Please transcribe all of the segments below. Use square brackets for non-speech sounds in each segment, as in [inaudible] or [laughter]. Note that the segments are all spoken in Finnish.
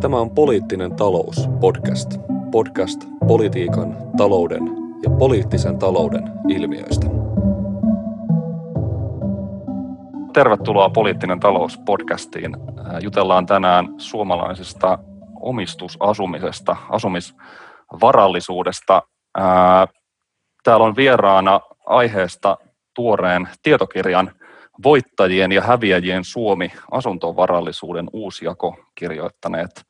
Tämä on Poliittinen talous podcast. Podcast politiikan, talouden ja poliittisen talouden ilmiöistä. Tervetuloa Poliittinen talous podcastiin. Jutellaan tänään suomalaisesta omistusasumisesta, asumisvarallisuudesta. Täällä on vieraana aiheesta tuoreen tietokirjan Voittajien ja häviäjien Suomi asuntovarallisuuden uusjako kirjoittaneet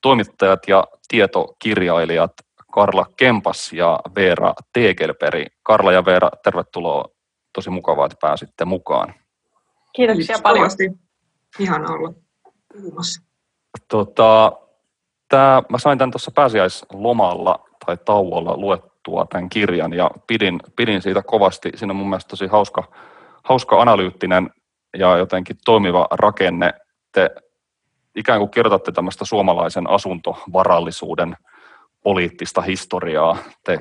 toimittajat ja tietokirjailijat Karla Kempas ja Veera Tegelperi. Karla ja Veera, tervetuloa. Tosi mukavaa, että pääsitte mukaan. Kiitoksia Kiitos paljon. Kovasti. Ihana olla puhumassa. Tota, tää, mä sain tämän tuossa pääsiäislomalla tai tauolla luettua tämän kirjan ja pidin, pidin siitä kovasti. Siinä on mun mielestä tosi hauska, hauska analyyttinen ja jotenkin toimiva rakenne. Te ikään kuin kirjoitatte tämmöistä suomalaisen asuntovarallisuuden poliittista historiaa. Te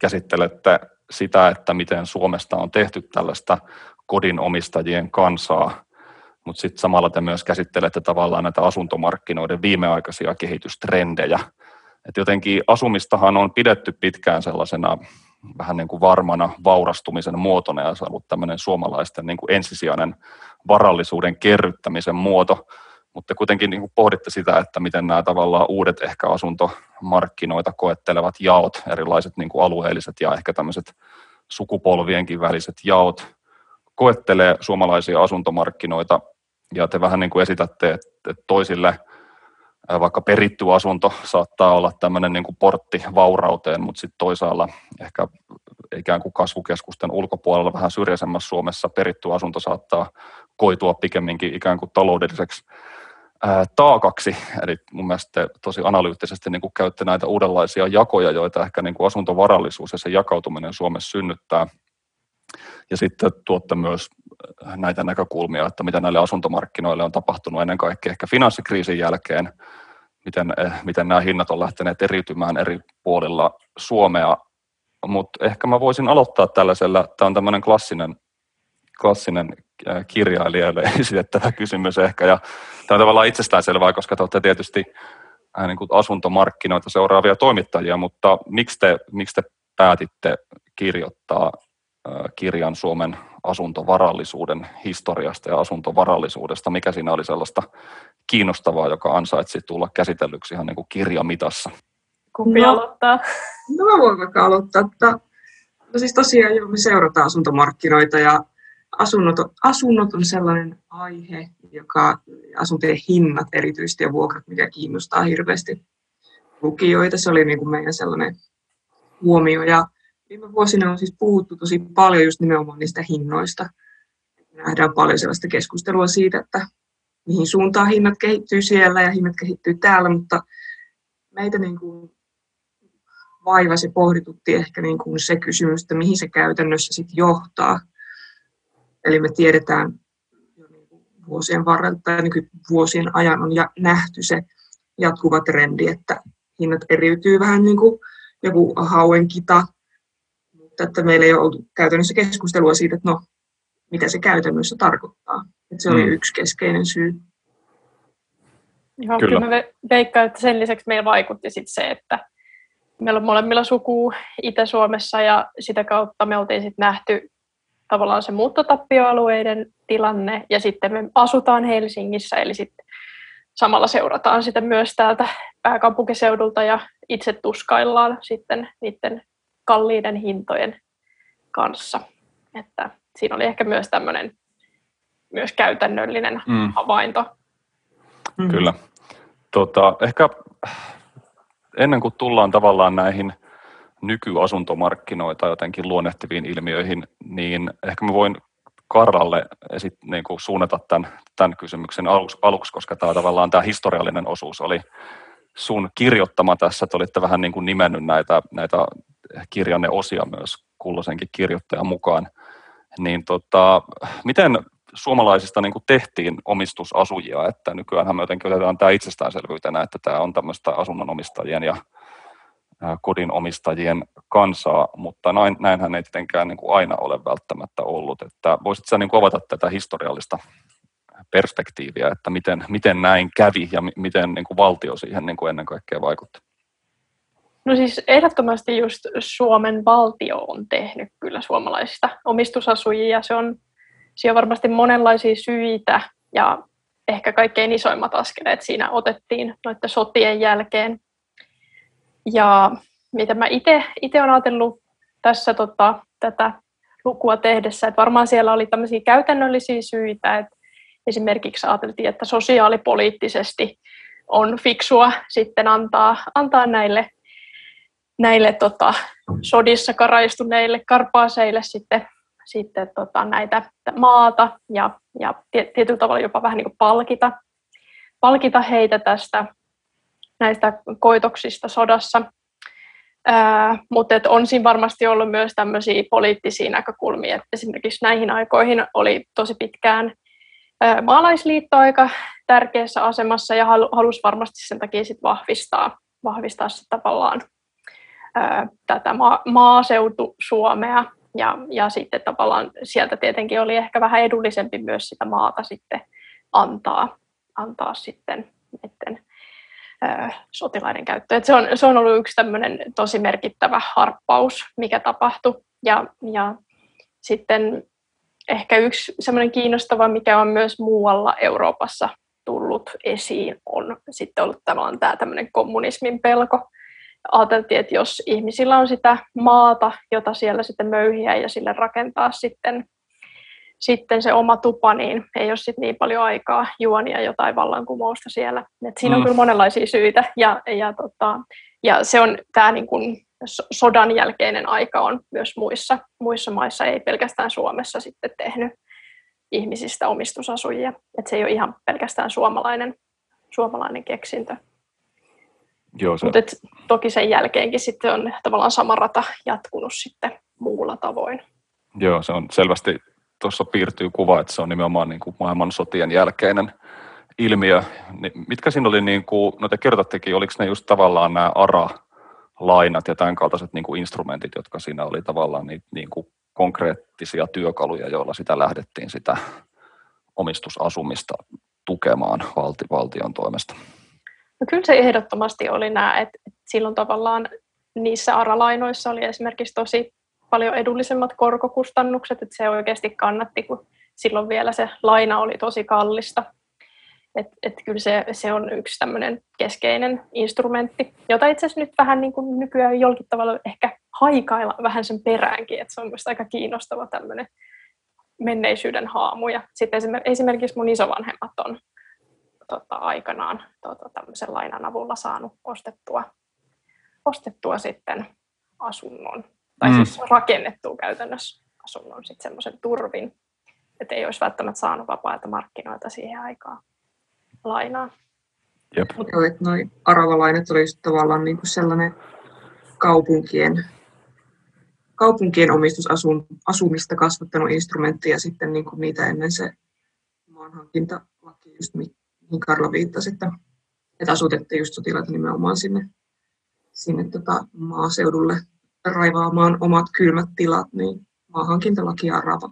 käsittelette sitä, että miten Suomesta on tehty tällaista kodinomistajien kansaa, mutta sitten samalla te myös käsittelette tavallaan näitä asuntomarkkinoiden viimeaikaisia kehitystrendejä. Et jotenkin asumistahan on pidetty pitkään sellaisena vähän niin kuin varmana vaurastumisen muotona ja se on ollut tämmöinen suomalaisten niin kuin ensisijainen varallisuuden kerryttämisen muoto, mutta kuitenkin niin kuin pohditte sitä, että miten nämä tavallaan uudet ehkä asuntomarkkinoita koettelevat jaot, erilaiset niin kuin alueelliset ja ehkä tämmöiset sukupolvienkin väliset jaot koettelee suomalaisia asuntomarkkinoita. Ja te vähän niin kuin esitätte, että toisille vaikka peritty asunto saattaa olla tämmöinen niin kuin portti vaurauteen, mutta sitten toisaalla ehkä ikään kuin kasvukeskusten ulkopuolella vähän syrjäisemmässä Suomessa peritty asunto saattaa koitua pikemminkin ikään kuin taloudelliseksi taakaksi. Eli mun mielestä tosi analyyttisesti niin kuin käytte näitä uudenlaisia jakoja, joita ehkä niin kuin asuntovarallisuus ja se jakautuminen Suomessa synnyttää. Ja sitten tuotte myös näitä näkökulmia, että mitä näille asuntomarkkinoille on tapahtunut ennen kaikkea ehkä finanssikriisin jälkeen, miten, miten nämä hinnat on lähteneet eriytymään eri puolilla Suomea. Mutta ehkä mä voisin aloittaa tällaisella, tämä on tämmöinen klassinen, klassinen kirjailijalle [laughs] esitettävä kysymys ehkä, ja tämä on tavallaan itsestäänselvää, koska te olette tietysti niin kuin asuntomarkkinoita seuraavia toimittajia, mutta miksi te, miksi te päätitte kirjoittaa kirjan Suomen asuntovarallisuuden historiasta ja asuntovarallisuudesta. Mikä siinä oli sellaista kiinnostavaa, joka ansaitsi tulla käsitellyksi ihan niin kuin kirjamitassa? Kumpi no, aloittaa? No mä voin vaikka aloittaa. Että, no siis tosiaan jo me seurataan asuntomarkkinoita ja asunnot, asunnot on sellainen aihe, joka asuntojen hinnat erityisesti ja vuokrat, mikä kiinnostaa hirveästi lukijoita. Se oli niin kuin meidän sellainen huomio ja Viime vuosina on siis puhuttu tosi paljon just nimenomaan niistä hinnoista. Nähdään paljon sellaista keskustelua siitä, että mihin suuntaan hinnat kehittyy siellä ja hinnat kehittyy täällä, mutta meitä niin kuin vaivasi pohditutti ehkä niin kuin se kysymys, että mihin se käytännössä sitten johtaa. Eli me tiedetään jo niin kuin vuosien varrella tai niin vuosien ajan on ja nähty se jatkuva trendi, että hinnat eriytyy vähän niin kuin joku hauenkita mutta että meillä ei ole ollut käytännössä keskustelua siitä, että no, mitä se käytännössä tarkoittaa. Että se oli mm. yksi keskeinen syy. Joo, kyllä. kyllä mä veikkaan, että sen lisäksi meillä vaikutti sit se, että meillä on molemmilla sukuu Itä-Suomessa ja sitä kautta me oltiin sitten nähty tavallaan se muuttotappioalueiden tilanne ja sitten me asutaan Helsingissä, eli sitten samalla seurataan sitä myös täältä pääkaupunkiseudulta ja itse tuskaillaan sitten niiden kalliiden hintojen kanssa. Että siinä oli ehkä myös tämmöinen myös käytännöllinen mm. havainto. Mm. Kyllä. Tota, ehkä ennen kuin tullaan tavallaan näihin nykyasuntomarkkinoita jotenkin luonnehtiviin ilmiöihin, niin ehkä mä voin Karlalle esit, niin kuin suunnata tämän, tämän kysymyksen aluksi, aluksi, koska tämä tavallaan tämä historiallinen osuus oli sun kirjoittama tässä, että olitte vähän niin kuin nimennyt näitä, näitä kirjanne osia myös kulloisenkin kirjoittajan mukaan. Niin tota, miten suomalaisista niin kuin tehtiin omistusasujia, että nykyään me jotenkin otetaan tämä itsestäänselvyytenä, että tämä on tämmöistä asunnonomistajien ja kodinomistajien kansaa, mutta näin, näinhän ei tietenkään niin kuin aina ole välttämättä ollut. Että voisitko sä niin avata tätä historiallista perspektiiviä, että miten, miten näin kävi ja miten niin kuin valtio siihen niin kuin ennen kaikkea vaikutti? No siis ehdottomasti just Suomen valtio on tehnyt kyllä suomalaisista omistusasujia. Se on, siellä on varmasti monenlaisia syitä ja ehkä kaikkein isoimmat askeleet siinä otettiin noiden sotien jälkeen. Ja mitä mä itse olen ajatellut tässä tota, tätä lukua tehdessä, että varmaan siellä oli tämmöisiä käytännöllisiä syitä, että esimerkiksi ajateltiin, että sosiaalipoliittisesti on fiksua sitten antaa, antaa näille, näille tota, sodissa karaistuneille karpaaseille sitten, sitten tota, näitä maata ja, ja tietyllä tavalla jopa vähän niin kuin palkita, palkita heitä tästä näistä koitoksista sodassa. Ää, mutta et on siinä varmasti ollut myös tämmöisiä poliittisia näkökulmia, että esimerkiksi näihin aikoihin oli tosi pitkään ää, maalaisliitto aika tärkeässä asemassa ja halusi varmasti sen takia sit vahvistaa, vahvistaa sit tavallaan ää, tätä ma- maaseutu Suomea ja, ja sitten tavallaan sieltä tietenkin oli ehkä vähän edullisempi myös sitä maata sitten antaa, antaa sitten näiden sotilaiden käyttöön. se, on, se on ollut yksi tämmöinen tosi merkittävä harppaus, mikä tapahtui. Ja, ja sitten ehkä yksi semmoinen kiinnostava, mikä on myös muualla Euroopassa tullut esiin, on sitten ollut tavallaan tämä tämmöinen kommunismin pelko. Ajateltiin, että jos ihmisillä on sitä maata, jota siellä sitten möyhiä ja sille rakentaa sitten sitten se oma tupa, niin ei ole sit niin paljon aikaa juonia jotain vallankumousta siellä. Et siinä on mm. kyllä monenlaisia syitä ja, ja, tota, ja se on tämä niin kun sodan jälkeinen aika on myös muissa, muissa maissa, ei pelkästään Suomessa sitten tehnyt ihmisistä omistusasujia. Et se ei ole ihan pelkästään suomalainen, suomalainen keksintö. Joo, se... Mutta toki sen jälkeenkin sitten on tavallaan sama rata jatkunut sitten muulla tavoin. Joo, se on selvästi tuossa piirtyy kuva, että se on nimenomaan niin kuin maailmansotien jälkeinen ilmiö. Mitkä siinä oli, niin kuin, no te kertottekin, oliko ne just tavallaan nämä ARA-lainat ja tämän kaltaiset niin kuin instrumentit, jotka siinä oli tavallaan niitä niin kuin konkreettisia työkaluja, joilla sitä lähdettiin sitä omistusasumista tukemaan valti, valtion toimesta? No kyllä se ehdottomasti oli nämä, että silloin tavallaan niissä ARA-lainoissa oli esimerkiksi tosi paljon edullisemmat korkokustannukset, että se oikeasti kannatti, kun silloin vielä se laina oli tosi kallista. Et, et kyllä se, se on yksi tämmöinen keskeinen instrumentti, jota itse asiassa nyt vähän niin kuin nykyään jollakin tavalla ehkä haikailla vähän sen peräänkin, että se on mielestäni aika kiinnostava tämmöinen menneisyyden haamu. Ja sitten esimerkiksi mun isovanhemmat on tota, aikanaan tota, tämmöisen lainan avulla saanut ostettua, ostettua sitten asunnon tai mm. siis rakennettua käytännössä asunnon sitten semmoisen turvin, että ei olisi välttämättä saanut vapaita markkinoita siihen aikaan lainaa. Jep. Joo, että noi aravalainet oli tavallaan niin kuin sellainen kaupunkien, kaupunkien omistusasumista kasvattanut instrumentti ja sitten niin kuin niitä ennen se maanhankintalaki, just mihin Karla viittasi, että, että asutettiin just sotilaita nimenomaan sinne, sinne tota maaseudulle raivaamaan omat kylmät tilat, niin maahankintalaki ja rava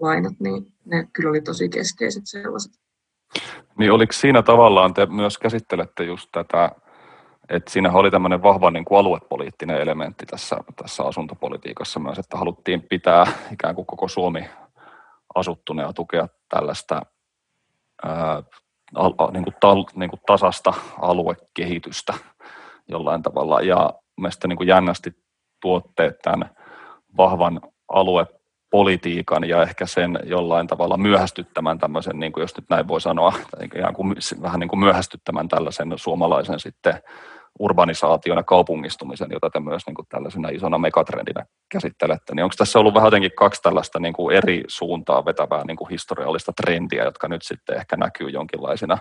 lainat, niin ne kyllä oli tosi keskeiset sellaiset. Niin oliko siinä tavallaan, te myös käsittelette just tätä, että siinä oli tämmöinen vahva niin kuin aluepoliittinen elementti tässä, tässä asuntopolitiikassa myös, että haluttiin pitää ikään kuin koko Suomi asuttuna ja tukea tällaista ää, al, niin kuin tal, niin kuin tasasta aluekehitystä jollain tavalla. Ja mielestäni niin jännästi tuotte tämän vahvan aluepolitiikan ja ehkä sen jollain tavalla myöhästyttämään tämmöisen, niin kuin jos nyt näin voi sanoa, ihan kuin, vähän niin kuin myöhästyttämään tällaisen suomalaisen sitten urbanisaation ja kaupungistumisen, jota te myös niin kuin tällaisena isona megatrendinä käsittelette, niin onko tässä ollut vähän jotenkin kaksi tällaista niin kuin eri suuntaa vetävää niin kuin historiallista trendiä, jotka nyt sitten ehkä näkyy jonkinlaisina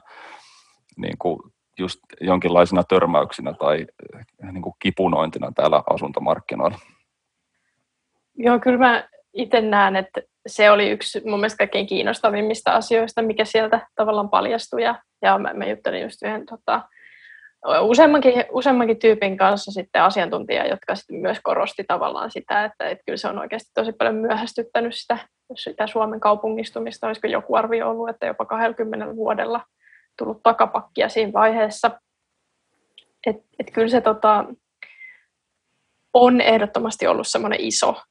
niin kuin just jonkinlaisina törmäyksinä tai eh, niin kuin kipunointina täällä asuntomarkkinoilla? Joo, kyllä mä itse näen, että se oli yksi mun mielestä kaikkein kiinnostavimmista asioista, mikä sieltä tavallaan paljastui. Ja, ja mä, mä juttelin just yhden tota, useammankin, useammankin tyypin kanssa sitten asiantuntija, jotka sitten myös korosti tavallaan sitä, että, että kyllä se on oikeasti tosi paljon myöhästyttänyt sitä, sitä Suomen kaupungistumista. Olisiko joku arvio ollut, että jopa 20 vuodella tullut takapakkia siinä vaiheessa. Et, et kyllä se tota, on ehdottomasti ollut semmoinen iso,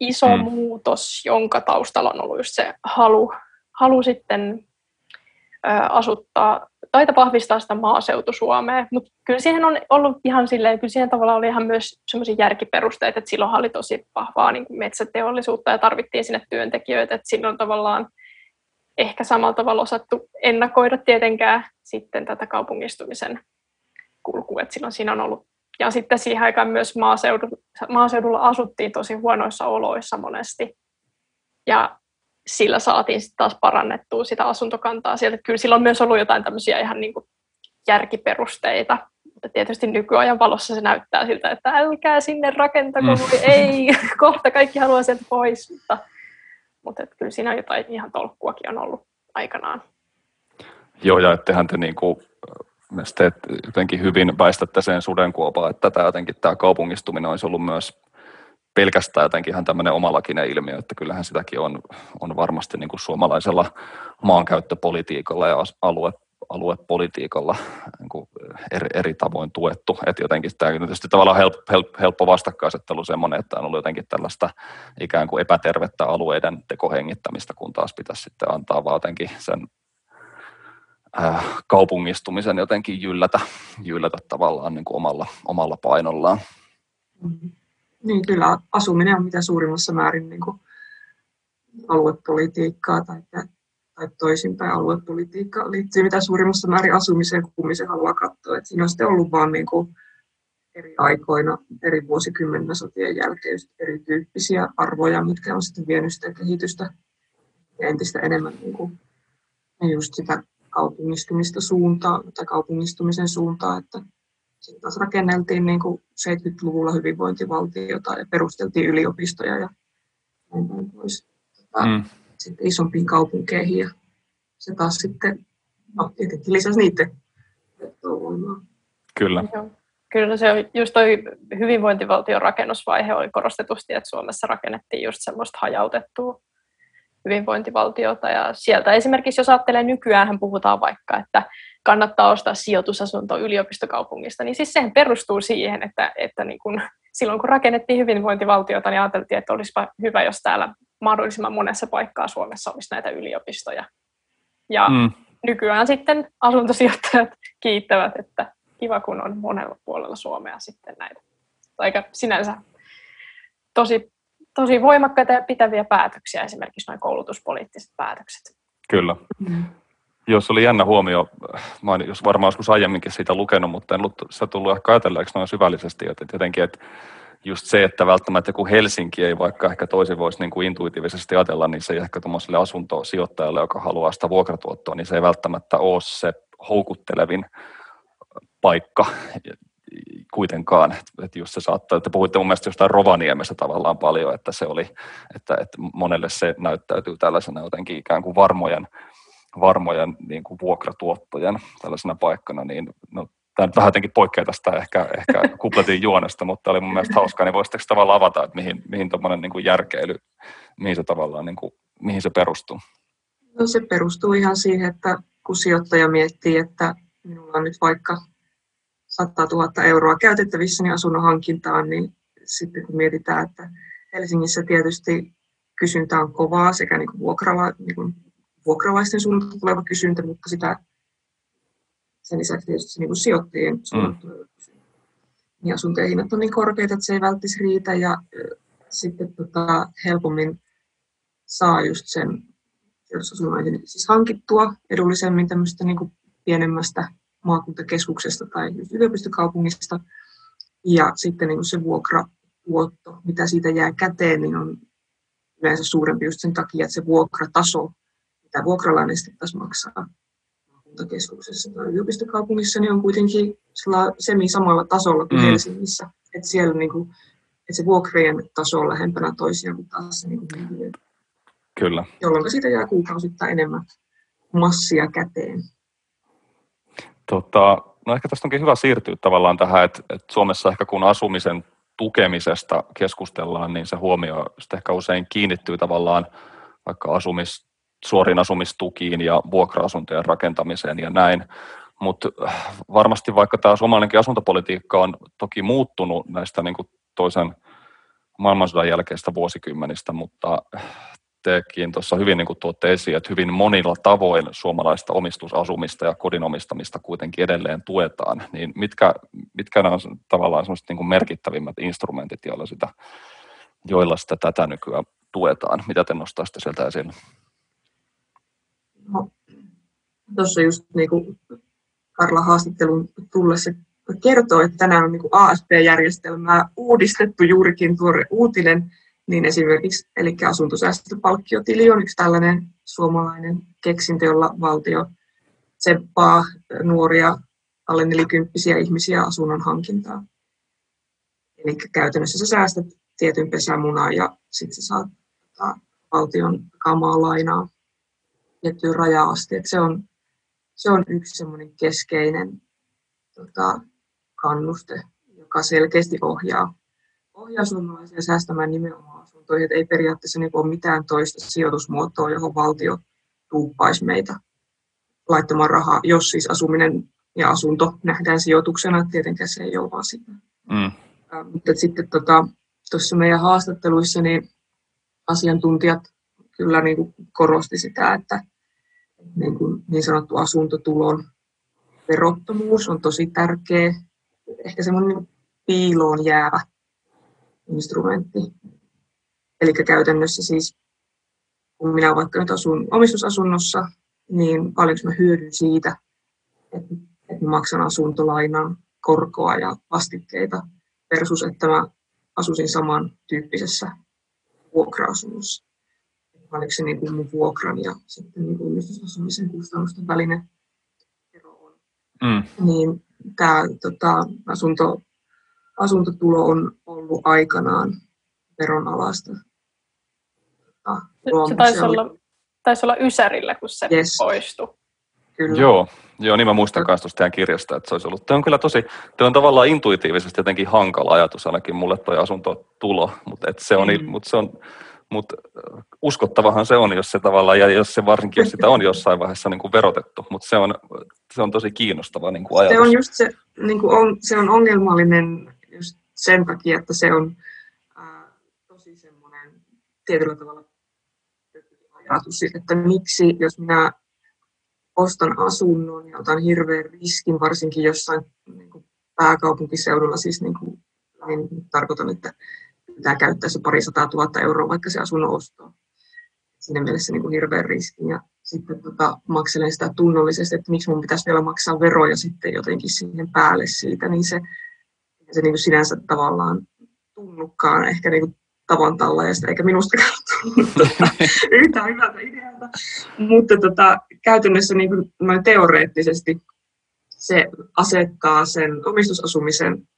iso mm. muutos, jonka taustalla on ollut just se halu, halu sitten ö, asuttaa tai vahvistaa sitä maaseutu-Suomea, mutta kyllä siihen on ollut ihan silleen, kyllä siihen tavallaan oli ihan myös semmoisia järkiperusteita, että silloin oli tosi vahvaa niin kuin metsäteollisuutta ja tarvittiin sinne työntekijöitä, että silloin tavallaan ehkä samalla tavalla osattu ennakoida tietenkään sitten tätä kaupungistumisen kulkua, että silloin siinä on ollut ja sitten siihen aikaan myös maaseudulla, maaseudulla asuttiin tosi huonoissa oloissa monesti. Ja sillä saatiin sitten taas parannettua sitä asuntokantaa sieltä. Kyllä sillä on myös ollut jotain tämmöisiä ihan niin kuin järkiperusteita. Mutta tietysti nykyajan valossa se näyttää siltä, että älkää sinne rakentako, mm. ei, [laughs] kohta kaikki haluaa sieltä pois. Mutta, mutta että kyllä siinä jotain ihan tolkkuakin on ollut aikanaan. Joo, ja ettehän te niin kuin te jotenkin hyvin väistätte sen sudenkuopaa, että tämä jotenkin tämä kaupungistuminen olisi ollut myös pelkästään jotenkin ihan tämmöinen omalakinen ilmiö, että kyllähän sitäkin on, on varmasti niin kuin suomalaisella maankäyttöpolitiikalla ja alue, aluepolitiikalla niin kuin eri, eri tavoin tuettu. Että jotenkin tämä on tietysti tavallaan help, help, helppo vastakkainasettelu semmoinen, että on ollut jotenkin tällaista ikään kuin epätervettä alueiden tekohengittämistä, kun taas pitäisi sitten antaa vaan jotenkin sen äh, kaupungistumisen jotenkin jyllätä, jyllätä tavallaan niin kuin omalla, omalla painollaan. Mm-hmm. Niin kyllä asuminen on mitä suurimmassa määrin niin kuin aluepolitiikkaa tai, tai toisinpäin aluepolitiikka liittyy mitä suurimmassa määrin asumiseen, kun se haluaa katsoa. Et siinä on sitten ollut vaan niin kuin eri aikoina, eri vuosikymmenen sotien jälkeen erityyppisiä arvoja, mitkä on sitten vienyt sitä kehitystä entistä enemmän niin kuin, just sitä kaupungistumista suuntaa tai kaupungistumisen suuntaa, että sitten taas rakenneltiin niin kuin 70-luvulla hyvinvointivaltiota ja perusteltiin yliopistoja ja näin päin pois. Tota, mm. Sitten isompiin kaupunkeihin ja se taas sitten no, tietenkin lisäsi niiden vetovoimaa. Kyllä. Kyllä se on just toi hyvinvointivaltion rakennusvaihe oli korostetusti, että Suomessa rakennettiin just semmoista hajautettua hyvinvointivaltiota. Ja sieltä esimerkiksi, jos ajattelee nykyään, puhutaan vaikka, että kannattaa ostaa sijoitusasunto yliopistokaupungista, niin siis sehän perustuu siihen, että, että niin kun, silloin kun rakennettiin hyvinvointivaltiota, niin ajateltiin, että olisipa hyvä, jos täällä mahdollisimman monessa paikkaa Suomessa olisi näitä yliopistoja. Ja mm. nykyään sitten asuntosijoittajat kiittävät, että kiva kun on monella puolella Suomea sitten näitä. Aika sinänsä tosi tosi voimakkaita ja pitäviä päätöksiä, esimerkiksi noin koulutuspoliittiset päätökset. Kyllä. Mm. Jos oli jännä huomio, mä olen jos varmaan joskus aiemminkin siitä lukenut, mutta en ollut sitä tullut ehkä ajatelleeksi noin syvällisesti, että jotenkin, että just se, että välttämättä joku Helsinki ei vaikka ehkä toisin voisi niin kuin intuitiivisesti ajatella, niin se ei ehkä tuommoiselle asuntosijoittajalle, joka haluaa sitä vuokratuottoa, niin se ei välttämättä ole se houkuttelevin paikka kuitenkaan. Että just se saattaa, että puhuitte mun mielestä jostain Rovaniemestä tavallaan paljon, että se oli, että, että monelle se näyttäytyy tällaisena jotenkin ikään kuin varmojen, varmojen niin kuin vuokratuottojen tällaisena paikkana, niin no, tämä nyt vähän jotenkin poikkeaa tästä ehkä, ehkä [laughs] kupletin juonesta, mutta oli mun mielestä hauskaa, niin voisitteko tavallaan avata, että mihin, mihin tuommoinen niin järkeily, mihin se tavallaan, niin kuin, mihin se perustuu? No se perustuu ihan siihen, että kun sijoittaja miettii, että minulla on nyt vaikka 100 000 euroa käytettävissä niin asunnon hankintaan, niin sitten kun mietitään, että Helsingissä tietysti kysyntä on kovaa sekä niin kuin vuokrala, niin kuin vuokralaisten suunnalta tuleva kysyntä, mutta sitä, sen lisäksi tietysti niin kuin sijoittajien mm. suunnalta tuleva kysyntä. Niin asuntojen hinnat on niin korkeita, että se ei välttämättä riitä ja sitten tota, helpommin saa just sen jos siis hankittua edullisemmin tämmöistä niin kuin pienemmästä maakuntakeskuksesta tai yliopistokaupungista. Ja sitten niin se vuokratuotto, mitä siitä jää käteen, niin on yleensä suurempi just sen takia, että se vuokrataso, mitä vuokralainen sitten taas maksaa maakuntakeskuksessa tai yliopistokaupungissa, niin on kuitenkin semi samalla tasolla kuin mm. Helsingissä. Että siellä niin kuin, että se vuokrien taso on lähempänä toisiaan kuin taas se niin kuin Kyllä. Jolloin siitä jää kuukausittain enemmän massia käteen. Tota, No ehkä tästä onkin hyvä siirtyä tavallaan tähän, että, että Suomessa ehkä kun asumisen tukemisesta keskustellaan, niin se huomio sitten ehkä usein kiinnittyy tavallaan vaikka asumis, suorin asumistukiin ja vuokra-asuntojen rakentamiseen ja näin. Mutta varmasti vaikka tämä suomalainenkin asuntopolitiikka on toki muuttunut näistä niin kuin toisen maailmansodan jälkeistä vuosikymmenistä, mutta tekin tuossa hyvin niin kuin tuotte esiin, että hyvin monilla tavoin suomalaista omistusasumista ja kodin omistamista kuitenkin edelleen tuetaan, niin mitkä, mitkä nämä on tavallaan niin kuin merkittävimmät instrumentit, joilla sitä, joilla sitä tätä nykyään tuetaan? Mitä te nostaisitte sieltä esille? No, tuossa just niin kuin Karla haastattelun tullessa kertoo, että tänään on niin kuin ASP-järjestelmää uudistettu juurikin tuore uutinen, niin esimerkiksi, eli asuntosäästöpalkkiotili on yksi tällainen suomalainen keksintö, jolla valtio tseppaa nuoria alle nelikymppisiä ihmisiä asunnon hankintaa. Eli käytännössä sä säästät tietyn pesämunaan ja sitten sä saat tota, valtion kamaa lainaa tiettyyn rajaan asti. Et se, on, se on yksi semmoinen keskeinen tota, kannuste, joka selkeästi ohjaa, ohjaa suomalaisia säästämään nimenomaan asuntoihin. Et ei periaatteessa niin ole mitään toista sijoitusmuotoa, johon valtio tuuppaisi meitä laittamaan rahaa, jos siis asuminen ja asunto nähdään sijoituksena, tietenkään se ei ole vaan sitä. Mm. Äh, mutta sitten tota, tuossa meidän haastatteluissa niin asiantuntijat kyllä niin kuin korosti sitä, että niin, kuin niin sanottu asuntotulon verottomuus on tosi tärkeä, ehkä semmoinen piiloon jäävä instrumentti. Eli käytännössä siis, kun minä vaikka nyt asun omistusasunnossa, niin paljonko mä hyödyn siitä, että, että maksan asuntolainan korkoa ja vastikkeita versus, että mä asuisin samantyyppisessä vuokra-asunnossa. Oliko se niin kuin mun vuokran ja sitten niin omistusasumisen kustannusten välinen ero on. Mm. Niin tämä tota, asunto, asuntotulo on ollut aikanaan veronalasta. Tota, se taisi olla, taisi olla Ysärillä, kun se yes. poistui. Kyllä. Joo, joo, niin mä muistan myös tuosta teidän kirjasta, että se olisi ollut. Tämä on kyllä tosi, tämä on tavallaan intuitiivisesti jotenkin hankala ajatus ainakin mulle toi asuntotulo, mutta et se on, mm. mutta se on, mutta uskottavahan se on, jos se tavallaan, ja jos se varsinkin, jos sitä on jossain vaiheessa niin kuin verotettu, mutta se on, se on tosi kiinnostava niin kuin ajatus. Se on just se, niin kuin on, se on ongelmallinen just sen takia, että se on ää, tosi semmoinen tietyllä tavalla ajatus, että miksi, jos minä ostan asunnon ja otan hirveän riskin, varsinkin jossain niin kuin pääkaupunkiseudulla, siis niin kuin, niin tarkoitan, että pitää käyttää se pari sataa tuhatta euroa vaikka se asunnon ostoon. Siinä mielessä niin kuin hirveän riskin. Ja sitten tota, makselen sitä tunnollisesti, että miksi mun pitäisi vielä maksaa veroja sitten jotenkin siihen päälle siitä, niin se, se niin kuin sinänsä tavallaan tunnukaan ehkä niin kuin tavan tallaajasta, eikä minustakaan tullut tota, [laughs] yhtään hyvältä idealta. Mutta tota, käytännössä niin kuin, teoreettisesti se asettaa sen omistusasumisen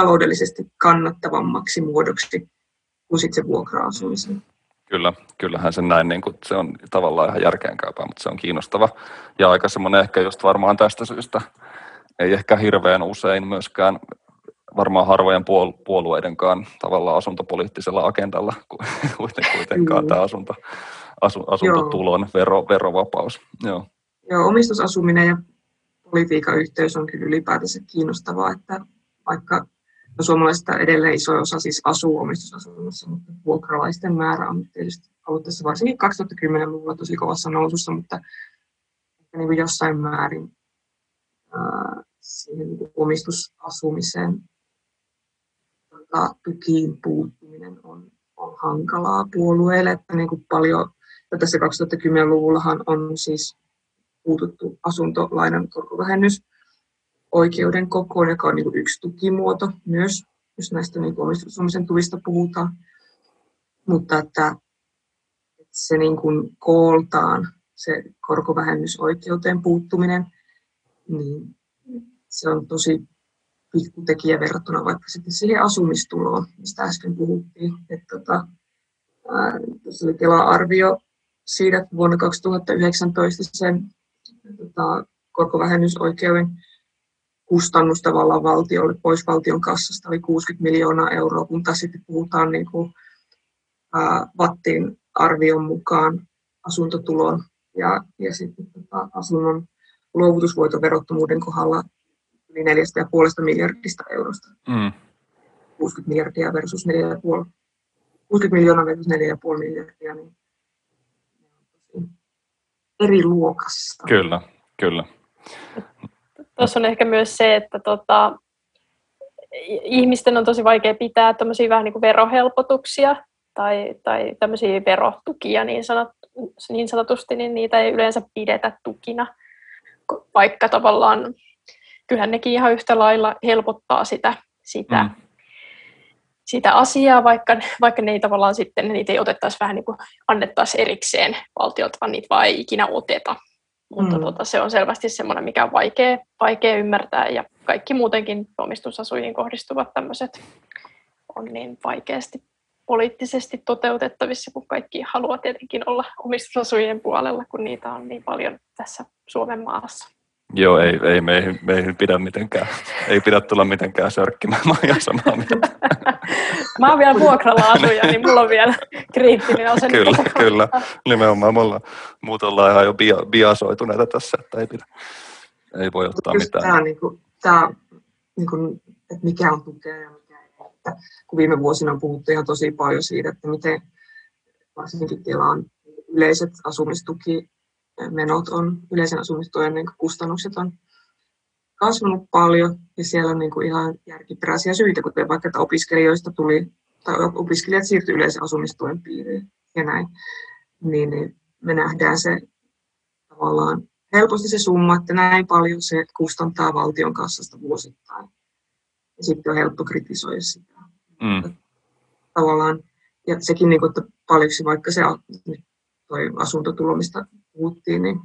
taloudellisesti kannattavammaksi muodoksi kuin sitten se vuokra-asumisen. Kyllä, kyllähän se näin, niin kuin, se on tavallaan ihan järkeenkäypää, mutta se on kiinnostava. Ja aika semmoinen ehkä just varmaan tästä syystä, ei ehkä hirveän usein myöskään varmaan harvojen puol- puolueidenkaan tavallaan asuntopoliittisella agendalla kuitenkaan mm. tämä asunto, asu, asuntotulon vero, verovapaus. Joo. Joo, omistusasuminen ja politiikan yhteys on kyllä ylipäätänsä kiinnostavaa, että vaikka suomalaisista edelleen iso osa siis asuu omistusasunnossa, mutta vuokralaisten määrä on tietysti ollut tässä varsinkin 2010-luvulla tosi kovassa nousussa, mutta niin kuin jossain määrin ää, siihen niin omistusasumiseen. Tota, tukiin puuttuminen on, on hankalaa puolueelle, että niin kuin paljon, tässä 2010-luvullahan on siis puututtu asuntolainan korkovähennys oikeuden kokoon, joka on niin kuin yksi tukimuoto myös, jos näistä niin omistusasumisen tuista puhutaan. Mutta että, että se niin kuin kooltaan, se korkovähennysoikeuteen puuttuminen, niin se on tosi pikkutekijä verrattuna vaikka sitten siihen asumistuloon, mistä äsken puhuttiin. Että tota, ää, oli Kela-arvio siitä, että vuonna 2019 sen tota, korkovähennysoikeuden kustannus tavallaan valtiolle pois valtion kassasta oli 60 miljoonaa euroa, kun taas sitten puhutaan niin kuin, ää, Vattin arvion mukaan asuntotulon ja, ja sitten tota, asunnon luovutusvoiton verottomuuden kohdalla yli 4,5 miljardista eurosta. Mm. 60 miljardia versus 4,5 60 miljoonaa versus 4,5 miljardia, niin eri luokassa. Kyllä, kyllä. Tuossa on ehkä myös se, että tota, ihmisten on tosi vaikea pitää tämmöisiä vähän niin kuin verohelpotuksia tai, tai tämmöisiä verotukia niin, sanot, niin sanotusti, niin niitä ei yleensä pidetä tukina, vaikka tavallaan kyllähän nekin ihan yhtä lailla helpottaa sitä, sitä, mm. sitä asiaa, vaikka, vaikka ne ei tavallaan sitten, niitä ei otettaisi vähän niin kuin annettaisiin erikseen valtiolta, vaan niitä vaan ei ikinä oteta. Mutta mm. tota, se on selvästi semmoinen, mikä on vaikea, vaikea ymmärtää ja kaikki muutenkin omistusasuihin kohdistuvat tämmöiset on niin vaikeasti poliittisesti toteutettavissa, kun kaikki haluaa tietenkin olla omistusasujen puolella, kun niitä on niin paljon tässä Suomen maassa. Joo, ei, ei meihin, meihin pidä mitenkään, ei pidä tulla mitenkään sörkkimään, mä oon samaa mieltä. mä oon vielä vuokralla asuja, niin mulla on vielä kriittinen osa. kyllä, kyllä, nimenomaan me ollaan, muut ollaan ihan jo bia, biasoituneita tässä, että ei pidä, ei voi ottaa Just mitään. Tämä, niin kuin, tämä niin kuin, että mikä on tukea ja mikä ei. Että, kun viime vuosina on puhuttu ihan tosi paljon siitä, että miten varsinkin Kelan yleiset asumistuki menot on, yleisen asumistuen niin kustannukset on kasvanut paljon ja siellä on niin kuin ihan järkiperäisiä syitä, kuten vaikka että opiskelijoista tuli, tai opiskelijat siirtyi yleisen asumistuen piiriin ja näin, niin, niin me nähdään se tavallaan helposti se summa, että näin paljon se kustantaa valtion kassasta vuosittain. Ja sitten on helppo kritisoida sitä. Mm. Tavallaan, ja sekin, niin kuin, että paljonko vaikka se toi asuntotulo, mistä puhuttiin, niin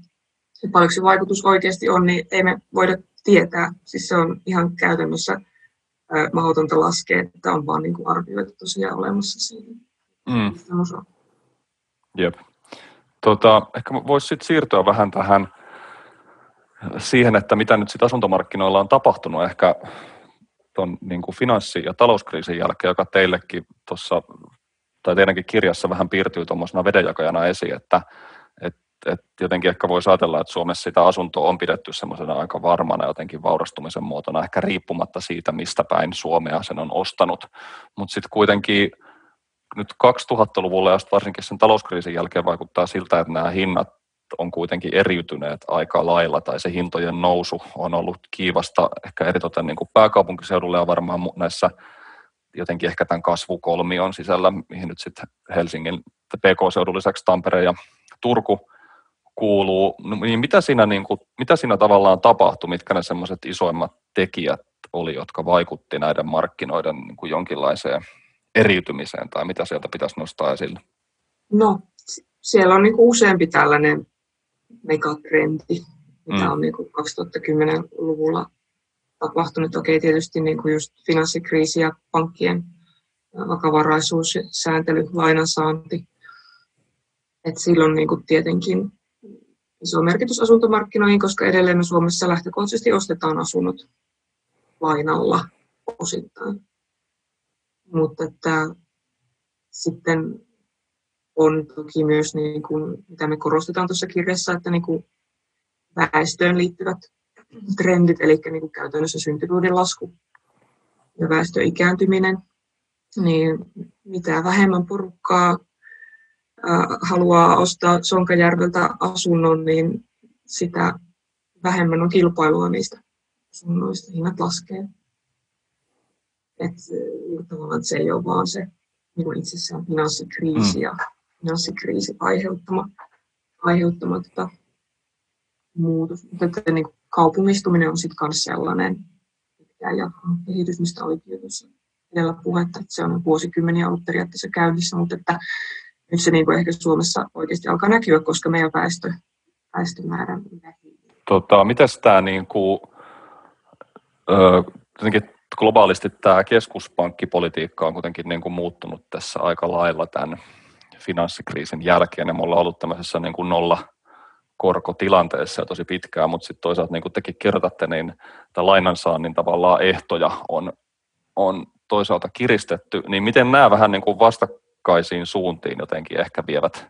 paljonko se vaikutus oikeasti on, niin ei me voida tietää. Siis se on ihan käytännössä äh, mahdotonta laskea, että on vaan niin kuin arvioitu tosiaan olemassa siinä. Mm. Jep. Tota, ehkä voisi sitten siirtyä vähän tähän siihen, että mitä nyt sitten asuntomarkkinoilla on tapahtunut ehkä tuon niin kuin finanssi- ja talouskriisin jälkeen, joka teillekin tuossa, tai teidänkin kirjassa vähän piirtyy tuommoisena vedenjakajana esiin, että et, et jotenkin ehkä voisi ajatella, että Suomessa sitä asuntoa on pidetty semmoisena aika varmana jotenkin vaurastumisen muotona, ehkä riippumatta siitä, mistä päin Suomea sen on ostanut. Mutta sitten kuitenkin nyt 2000-luvulla ja varsinkin sen talouskriisin jälkeen vaikuttaa siltä, että nämä hinnat on kuitenkin eriytyneet aika lailla, tai se hintojen nousu on ollut kiivasta ehkä eritoten niin kuin pääkaupunkiseudulla ja varmaan näissä jotenkin ehkä tämän kasvukolmion sisällä, mihin nyt sitten Helsingin PK-seudun lisäksi Tampere ja Turku kuuluu, no, niin mitä siinä, niin kuin, mitä siinä tavallaan tapahtui, mitkä ne semmoiset isoimmat tekijät oli, jotka vaikutti näiden markkinoiden niin kuin jonkinlaiseen eriytymiseen, tai mitä sieltä pitäisi nostaa esille? No, siellä on niin kuin useampi tällainen megatrendi, mitä mm. on niin kuin 2010-luvulla tapahtunut. Okei, tietysti niin kuin just finanssikriisi ja pankkien vakavaraisuus, sääntely, lainansaanti. Et silloin niin kuin tietenkin iso merkitys asuntomarkkinoihin, koska edelleen me Suomessa lähtökohtaisesti ostetaan asunnot lainalla osittain. Mutta että sitten on toki myös, niin kuin, mitä me korostetaan tuossa kirjassa, että niin kuin väestöön liittyvät trendit, eli niin kuin käytännössä syntyvyyden lasku ja väestön ikääntyminen, niin mitä vähemmän porukkaa haluaa ostaa Sonkajärveltä asunnon, niin sitä vähemmän on kilpailua niistä asunnoista, hinnat laskee. Et, tavallaan se ei ole vaan se niin itsessään finanssikriisi mm. ja finanssikriisi aiheuttama, aiheuttama tota, muutos. Mutta että, niin kuin kaupungistuminen on sitten myös sellainen pitkään jatkunut kehitys, mistä oli tuossa edellä puhetta, että se on vuosikymmeniä ollut periaatteessa käynnissä, mutta että nyt se niin kuin ehkä Suomessa oikeasti alkaa näkyä, koska meidän väestö, väestömäärä vähenee. Tota, mitäs tämä niin kuin, ö, globaalisti tämä keskuspankkipolitiikka on kuitenkin niin kuin muuttunut tässä aika lailla tämän finanssikriisin jälkeen, ja me ollaan ollut tämmöisessä niin kuin nolla korkotilanteessa ja tosi pitkään, mutta sitten toisaalta niin kuin tekin kirjoitatte, niin tämä lainansaannin tavallaan ehtoja on, on toisaalta kiristetty, niin miten nämä vähän niin kuin vastakkaisiin suuntiin jotenkin ehkä vievät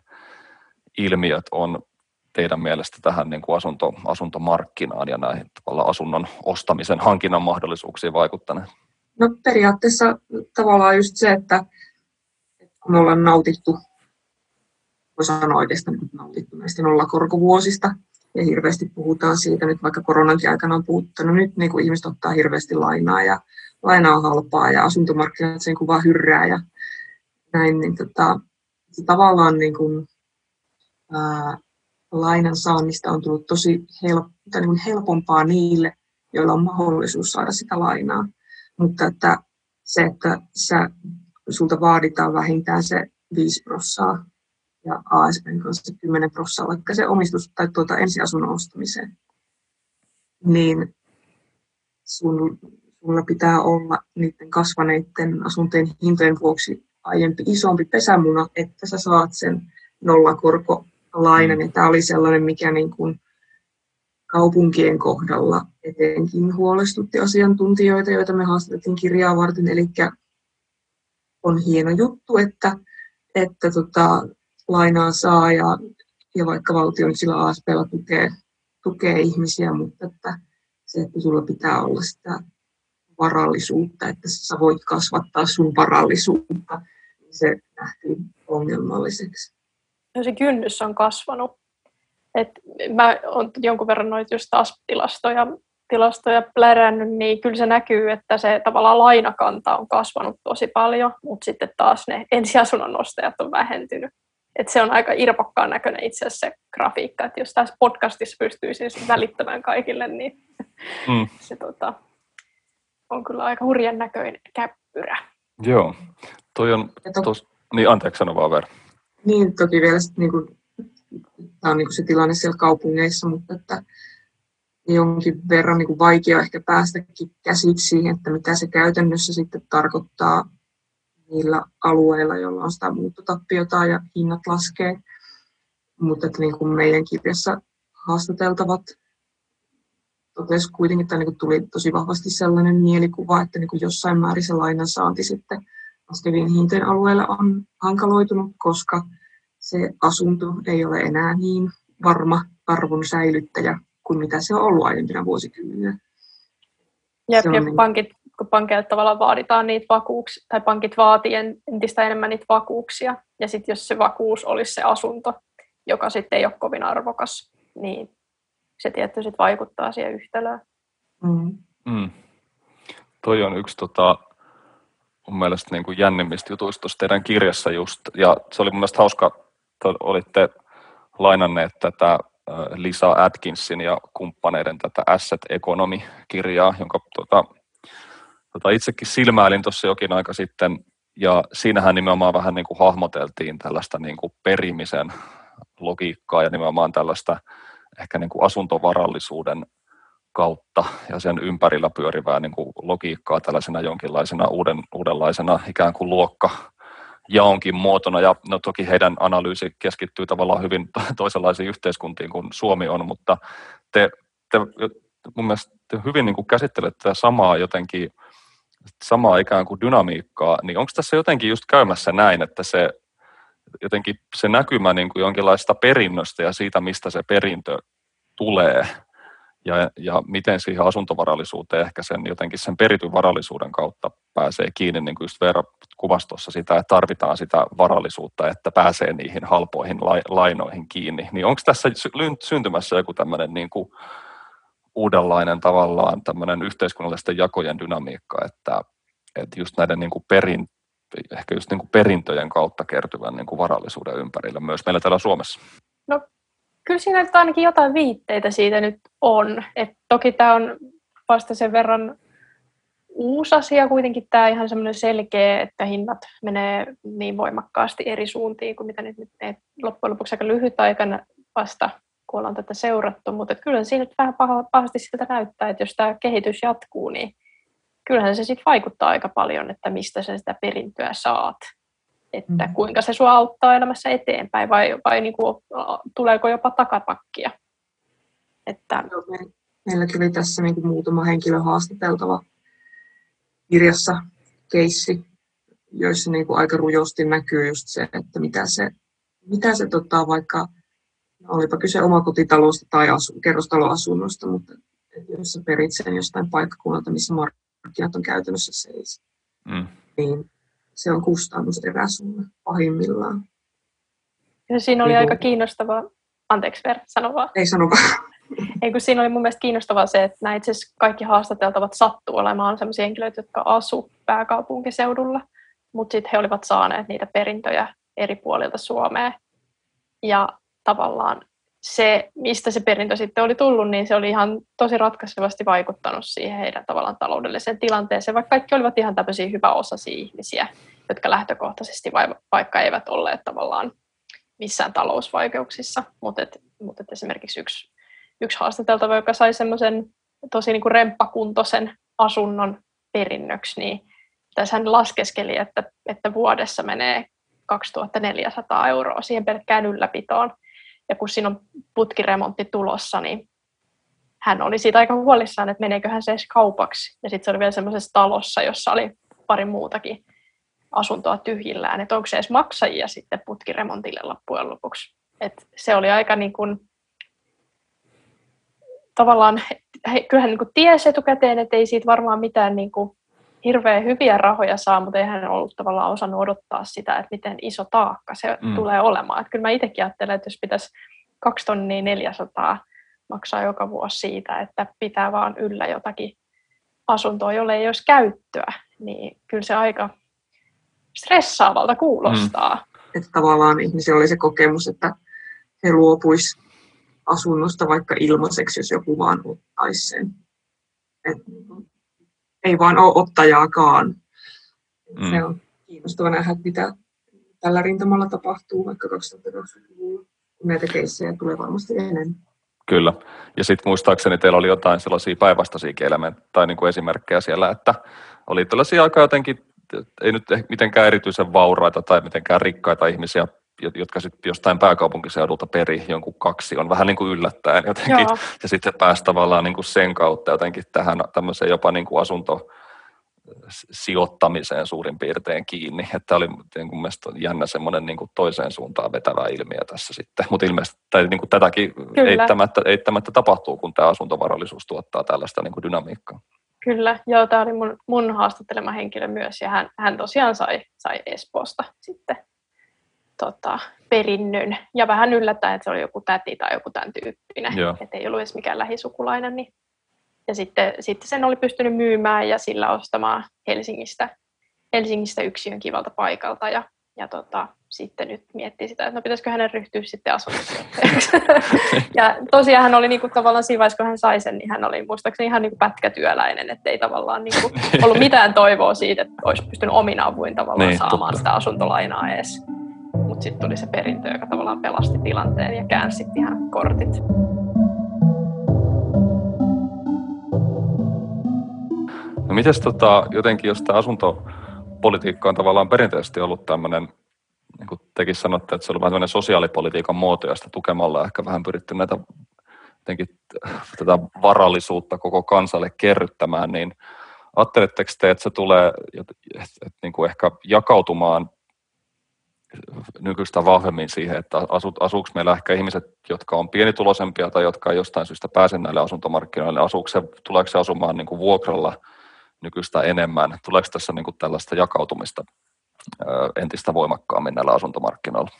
ilmiöt on teidän mielestä tähän niin kuin asunto, asuntomarkkinaan ja näihin tavallaan asunnon ostamisen hankinnan mahdollisuuksiin vaikuttaneet? No periaatteessa tavallaan just se, että kun me ollaan nautittu, voi sanoa oikeastaan nautittu näistä nollakorkovuosista, ja hirveästi puhutaan siitä, nyt vaikka koronankin aikana on puhuttu, no nyt niin kuin ihmiset ottaa hirveästi lainaa ja lainaa halpaa ja asuntomarkkinat sen kuvaa hyrrää ja näin, niin tota, se tavallaan niin kuin, ää, lainan saannista on tullut tosi help, niin kuin helpompaa niille, joilla on mahdollisuus saada sitä lainaa. Mutta että se, että sä, sulta vaaditaan vähintään se 5 prossaa ja ASPn kanssa 10 prossaa, vaikka se omistus tai tuota ensiasunnon ostamiseen, niin sun, sulla pitää olla niiden kasvaneiden asuntojen hintojen vuoksi aiempi isompi pesämuna, että sä saat sen nollakorkolainan. Ja tämä oli sellainen, mikä niin kuin kaupunkien kohdalla etenkin huolestutti asiantuntijoita, joita me haastateltiin kirjaa varten. Eli on hieno juttu, että, että tota, lainaa saa ja, ja vaikka valtio nyt sillä ASPlla tukee, tukee ihmisiä, mutta että se, että sulla pitää olla sitä varallisuutta, että sä voit kasvattaa sun varallisuutta, niin se nähtiin ongelmalliseksi. No se kynnys on kasvanut. Et mä oon jonkun verran noita just taas tilastoja, tilastoja plärännyt, niin kyllä se näkyy, että se tavallaan lainakanta on kasvanut tosi paljon, mutta sitten taas ne ensiasunnon nostajat on vähentynyt. Et se on aika irvokkaan näköinen itse asiassa se grafiikka, että jos tässä podcastissa pystyisi välittämään kaikille, niin mm. [laughs] se tota, on kyllä aika hurjan näköinen käppyrä. Joo, toi on tos, niin anteeksi sano vaan verran. Niin, toki vielä sit, niin kuin, tämä on niin kuin se tilanne siellä kaupungeissa, mutta että jonkin verran niin kuin vaikea ehkä päästäkin käsiksi siihen, että mitä se käytännössä sitten tarkoittaa niillä alueilla, joilla on sitä muuttotappiota ja hinnat laskee. Mutta että niin kuin meidän kirjassa haastateltavat totesi kuitenkin, että niin tuli tosi vahvasti sellainen mielikuva, että niin jossain määrin se lainan saanti sitten laskevien hintojen alueella on hankaloitunut, koska se asunto ei ole enää niin varma arvon säilyttäjä kuin mitä se on ollut aiempina vuosikymmeninä. Jep, ja niin... pankit, kun pankeilta tavallaan vaaditaan niitä vakuuksia, tai pankit vaatii entistä enemmän niitä vakuuksia, ja sitten jos se vakuus olisi se asunto, joka sitten ei ole kovin arvokas, niin se tietysti sit vaikuttaa siihen yhtälöön. Mm. Mm. Toi on yksi tota, mun mielestä niin kuin jännimmistä jutuista tuossa teidän kirjassa just, ja se oli mun mielestä hauska, että olitte lainanneet tätä Lisa Atkinsin ja kumppaneiden tätä Asset Economy-kirjaa, jonka tota, tota itsekin silmäilin tuossa jokin aika sitten, ja siinähän nimenomaan vähän niin kuin hahmoteltiin tällaista niin kuin perimisen logiikkaa ja nimenomaan tällaista ehkä niin kuin asuntovarallisuuden kautta ja sen ympärillä pyörivää niin kuin logiikkaa tällaisena jonkinlaisena uuden, uudenlaisena ikään kuin luokka jaonkin muotona, ja no toki heidän analyysi keskittyy tavallaan hyvin toisenlaisiin yhteiskuntiin kuin Suomi on, mutta te, te mun mielestä te hyvin niin kuin käsittelette tätä samaa jotenkin, samaa ikään kuin dynamiikkaa, niin onko tässä jotenkin just käymässä näin, että se jotenkin se näkymä niin kuin jonkinlaista perinnöstä ja siitä, mistä se perintö tulee, ja, ja miten siihen asuntovarallisuuteen ehkä sen jotenkin sen perityn varallisuuden kautta pääsee kiinni, niin kuin just Veera kuvastossa sitä, että tarvitaan sitä varallisuutta, että pääsee niihin halpoihin lainoihin kiinni. Niin onko tässä syntymässä joku tämmöinen niin kuin uudenlainen tavallaan tämmöinen yhteiskunnallisten jakojen dynamiikka, että, että just näiden niin kuin perin, ehkä just niin kuin perintöjen kautta kertyvän niin kuin varallisuuden ympärillä myös meillä täällä Suomessa? No kyllä siinä nyt ainakin jotain viitteitä siitä nyt on. Et toki tämä on vasta sen verran uusi asia kuitenkin tämä ihan semmoinen selkeä, että hinnat menee niin voimakkaasti eri suuntiin kuin mitä nyt, ne loppujen lopuksi aika lyhyt aikana vasta, kun ollaan tätä seurattu, mutta kyllä siinä nyt vähän pahasti siltä näyttää, että jos tämä kehitys jatkuu, niin kyllähän se sitten vaikuttaa aika paljon, että mistä sä sitä perintöä saat että mm. kuinka se sinua auttaa elämässä eteenpäin vai, vai niin kuin, tuleeko jopa takapakkia. Että... Meillä oli tässä niin kuin muutama henkilö haastateltava kirjassa keissi, joissa niin kuin aika rujosti näkyy just se, että mitä se, mitä se tota, vaikka, no olipa kyse omakotitalosta tai asu, kerrostaloasunnosta, mutta jos sä perit sen jostain paikkakunnalta, missä markkinat on käytännössä seis, mm. niin se on kustannuserä sulle pahimmillaan. Ja siinä oli niin, aika kiinnostavaa, anteeksi Ver, sano vaan. Ei sano vaan. [laughs] Ei, kun siinä oli mun mielestä kiinnostavaa se, että nämä itse kaikki haastateltavat sattuu olemaan sellaisia henkilöitä, jotka asu pääkaupunkiseudulla, mutta sitten he olivat saaneet niitä perintöjä eri puolilta Suomea. Ja tavallaan se, mistä se perintö sitten oli tullut, niin se oli ihan tosi ratkaisevasti vaikuttanut siihen heidän tavallaan taloudelliseen tilanteeseen, vaikka kaikki olivat ihan tämmöisiä hyväosaisia ihmisiä, jotka lähtökohtaisesti vaikka eivät olleet tavallaan missään talousvaikeuksissa, mutta, et, mutta et esimerkiksi yksi, yksi haastateltava, joka sai semmoisen tosi niin kuin remppakuntoisen asunnon perinnöksi, niin tässä hän laskeskeli, että, että vuodessa menee 2400 euroa siihen pelkkään ylläpitoon. Ja kun siinä on putkiremontti tulossa, niin hän oli siitä aika huolissaan, että meneeköhän se edes kaupaksi. Ja sitten se oli vielä semmoisessa talossa, jossa oli pari muutakin asuntoa tyhjillään, että onko se edes maksajia sitten putkiremontille loppujen lopuksi. Et se oli aika niin kuin, tavallaan, he, kyllähän niin kuin tiesi etukäteen, että ei siitä varmaan mitään niin kuin hirveän hyviä rahoja saa, mutta ei hän ollut tavallaan osannut odottaa sitä, että miten iso taakka se mm. tulee olemaan. Että kyllä mä itsekin ajattelen, että jos pitäisi 2 tonnia 400 maksaa joka vuosi siitä, että pitää vaan yllä jotakin asuntoa, jolle ei olisi käyttöä, niin kyllä se aika stressaavalta kuulostaa. Mm. Että tavallaan ihmisillä oli se kokemus, että he luopuis asunnosta vaikka ilmaiseksi, jos joku vaan ottaisi sen. Et ei vaan ole ottajaakaan. Mm. Se on kiinnostava nähdä, mitä tällä rintamalla tapahtuu vaikka 2020-luvulla. Näitä keissejä tulee varmasti enemmän. Kyllä. Ja sitten muistaakseni teillä oli jotain sellaisia päinvastaisia elementtejä tai niin kuin esimerkkejä siellä, että oli tällaisia aika jotenkin ei nyt mitenkään erityisen vauraita tai mitenkään rikkaita ihmisiä, jotka sitten jostain pääkaupunkiseudulta peri jonkun kaksi, on vähän niin kuin yllättäen jotenkin. Joo. Ja sitten pääsi tavallaan niin kuin sen kautta jotenkin tähän tämmöiseen jopa niin kuin asunto, sijoittamiseen suurin piirtein kiinni. Että oli niin kuin mielestäni jännä semmoinen niin kuin toiseen suuntaan vetävä ilmiö tässä sitten. Mutta ilmeisesti tai niin kuin tätäkin eittämättä, eittämättä tapahtuu, kun tämä asuntovarallisuus tuottaa tällaista niin kuin dynamiikkaa. Kyllä, joo, tämä oli mun, mun haastattelema henkilö myös, ja hän, hän tosiaan sai, sai Espoosta sitten tota, perinnön, ja vähän yllättäen, että se oli joku täti tai joku tämän tyyppinen, että ei ollut edes mikään lähisukulainen, niin ja sitten, sitten sen oli pystynyt myymään ja sillä ostamaan Helsingistä, Helsingistä yksiön kivalta paikalta ja, ja tota, sitten nyt miettii sitä, että no pitäisikö hänen ryhtyä sitten asuntosijoittajaksi. [laughs] ja tosiaan hän oli niinku tavallaan siinä vaiheessa, kun hän sai sen, niin hän oli muistaakseni ihan niinku pätkätyöläinen, että ei tavallaan niinku [laughs] ollut mitään toivoa siitä, että olisi pystynyt omin avuin tavallaan niin, saamaan totta. sitä asuntolainaa edes. Mutta sitten tuli se perintö, joka tavallaan pelasti tilanteen ja käänsi ihan kortit. No mites tota, jotenkin, jos tämä asuntopolitiikka on tavallaan perinteisesti ollut tämmöinen niin kuin tekin sanotte, että se on vähän sellainen sosiaalipolitiikan muoto, josta tukemalla ehkä vähän pyritty näitä jotenkin tätä varallisuutta koko kansalle kerryttämään, niin ajatteletteko te, että se tulee että, että niin kuin ehkä jakautumaan nykyistä vahvemmin siihen, että asuuko meillä ehkä ihmiset, jotka on pienituloisempia tai jotka ei jostain syystä pääse näille asuntomarkkinoille, asuuko se, tuleeko se asumaan niin kuin vuokralla nykyistä enemmän? Tuleeko tässä niin kuin tällaista jakautumista entistä voimakkaammin näillä asuntomarkkinoilla?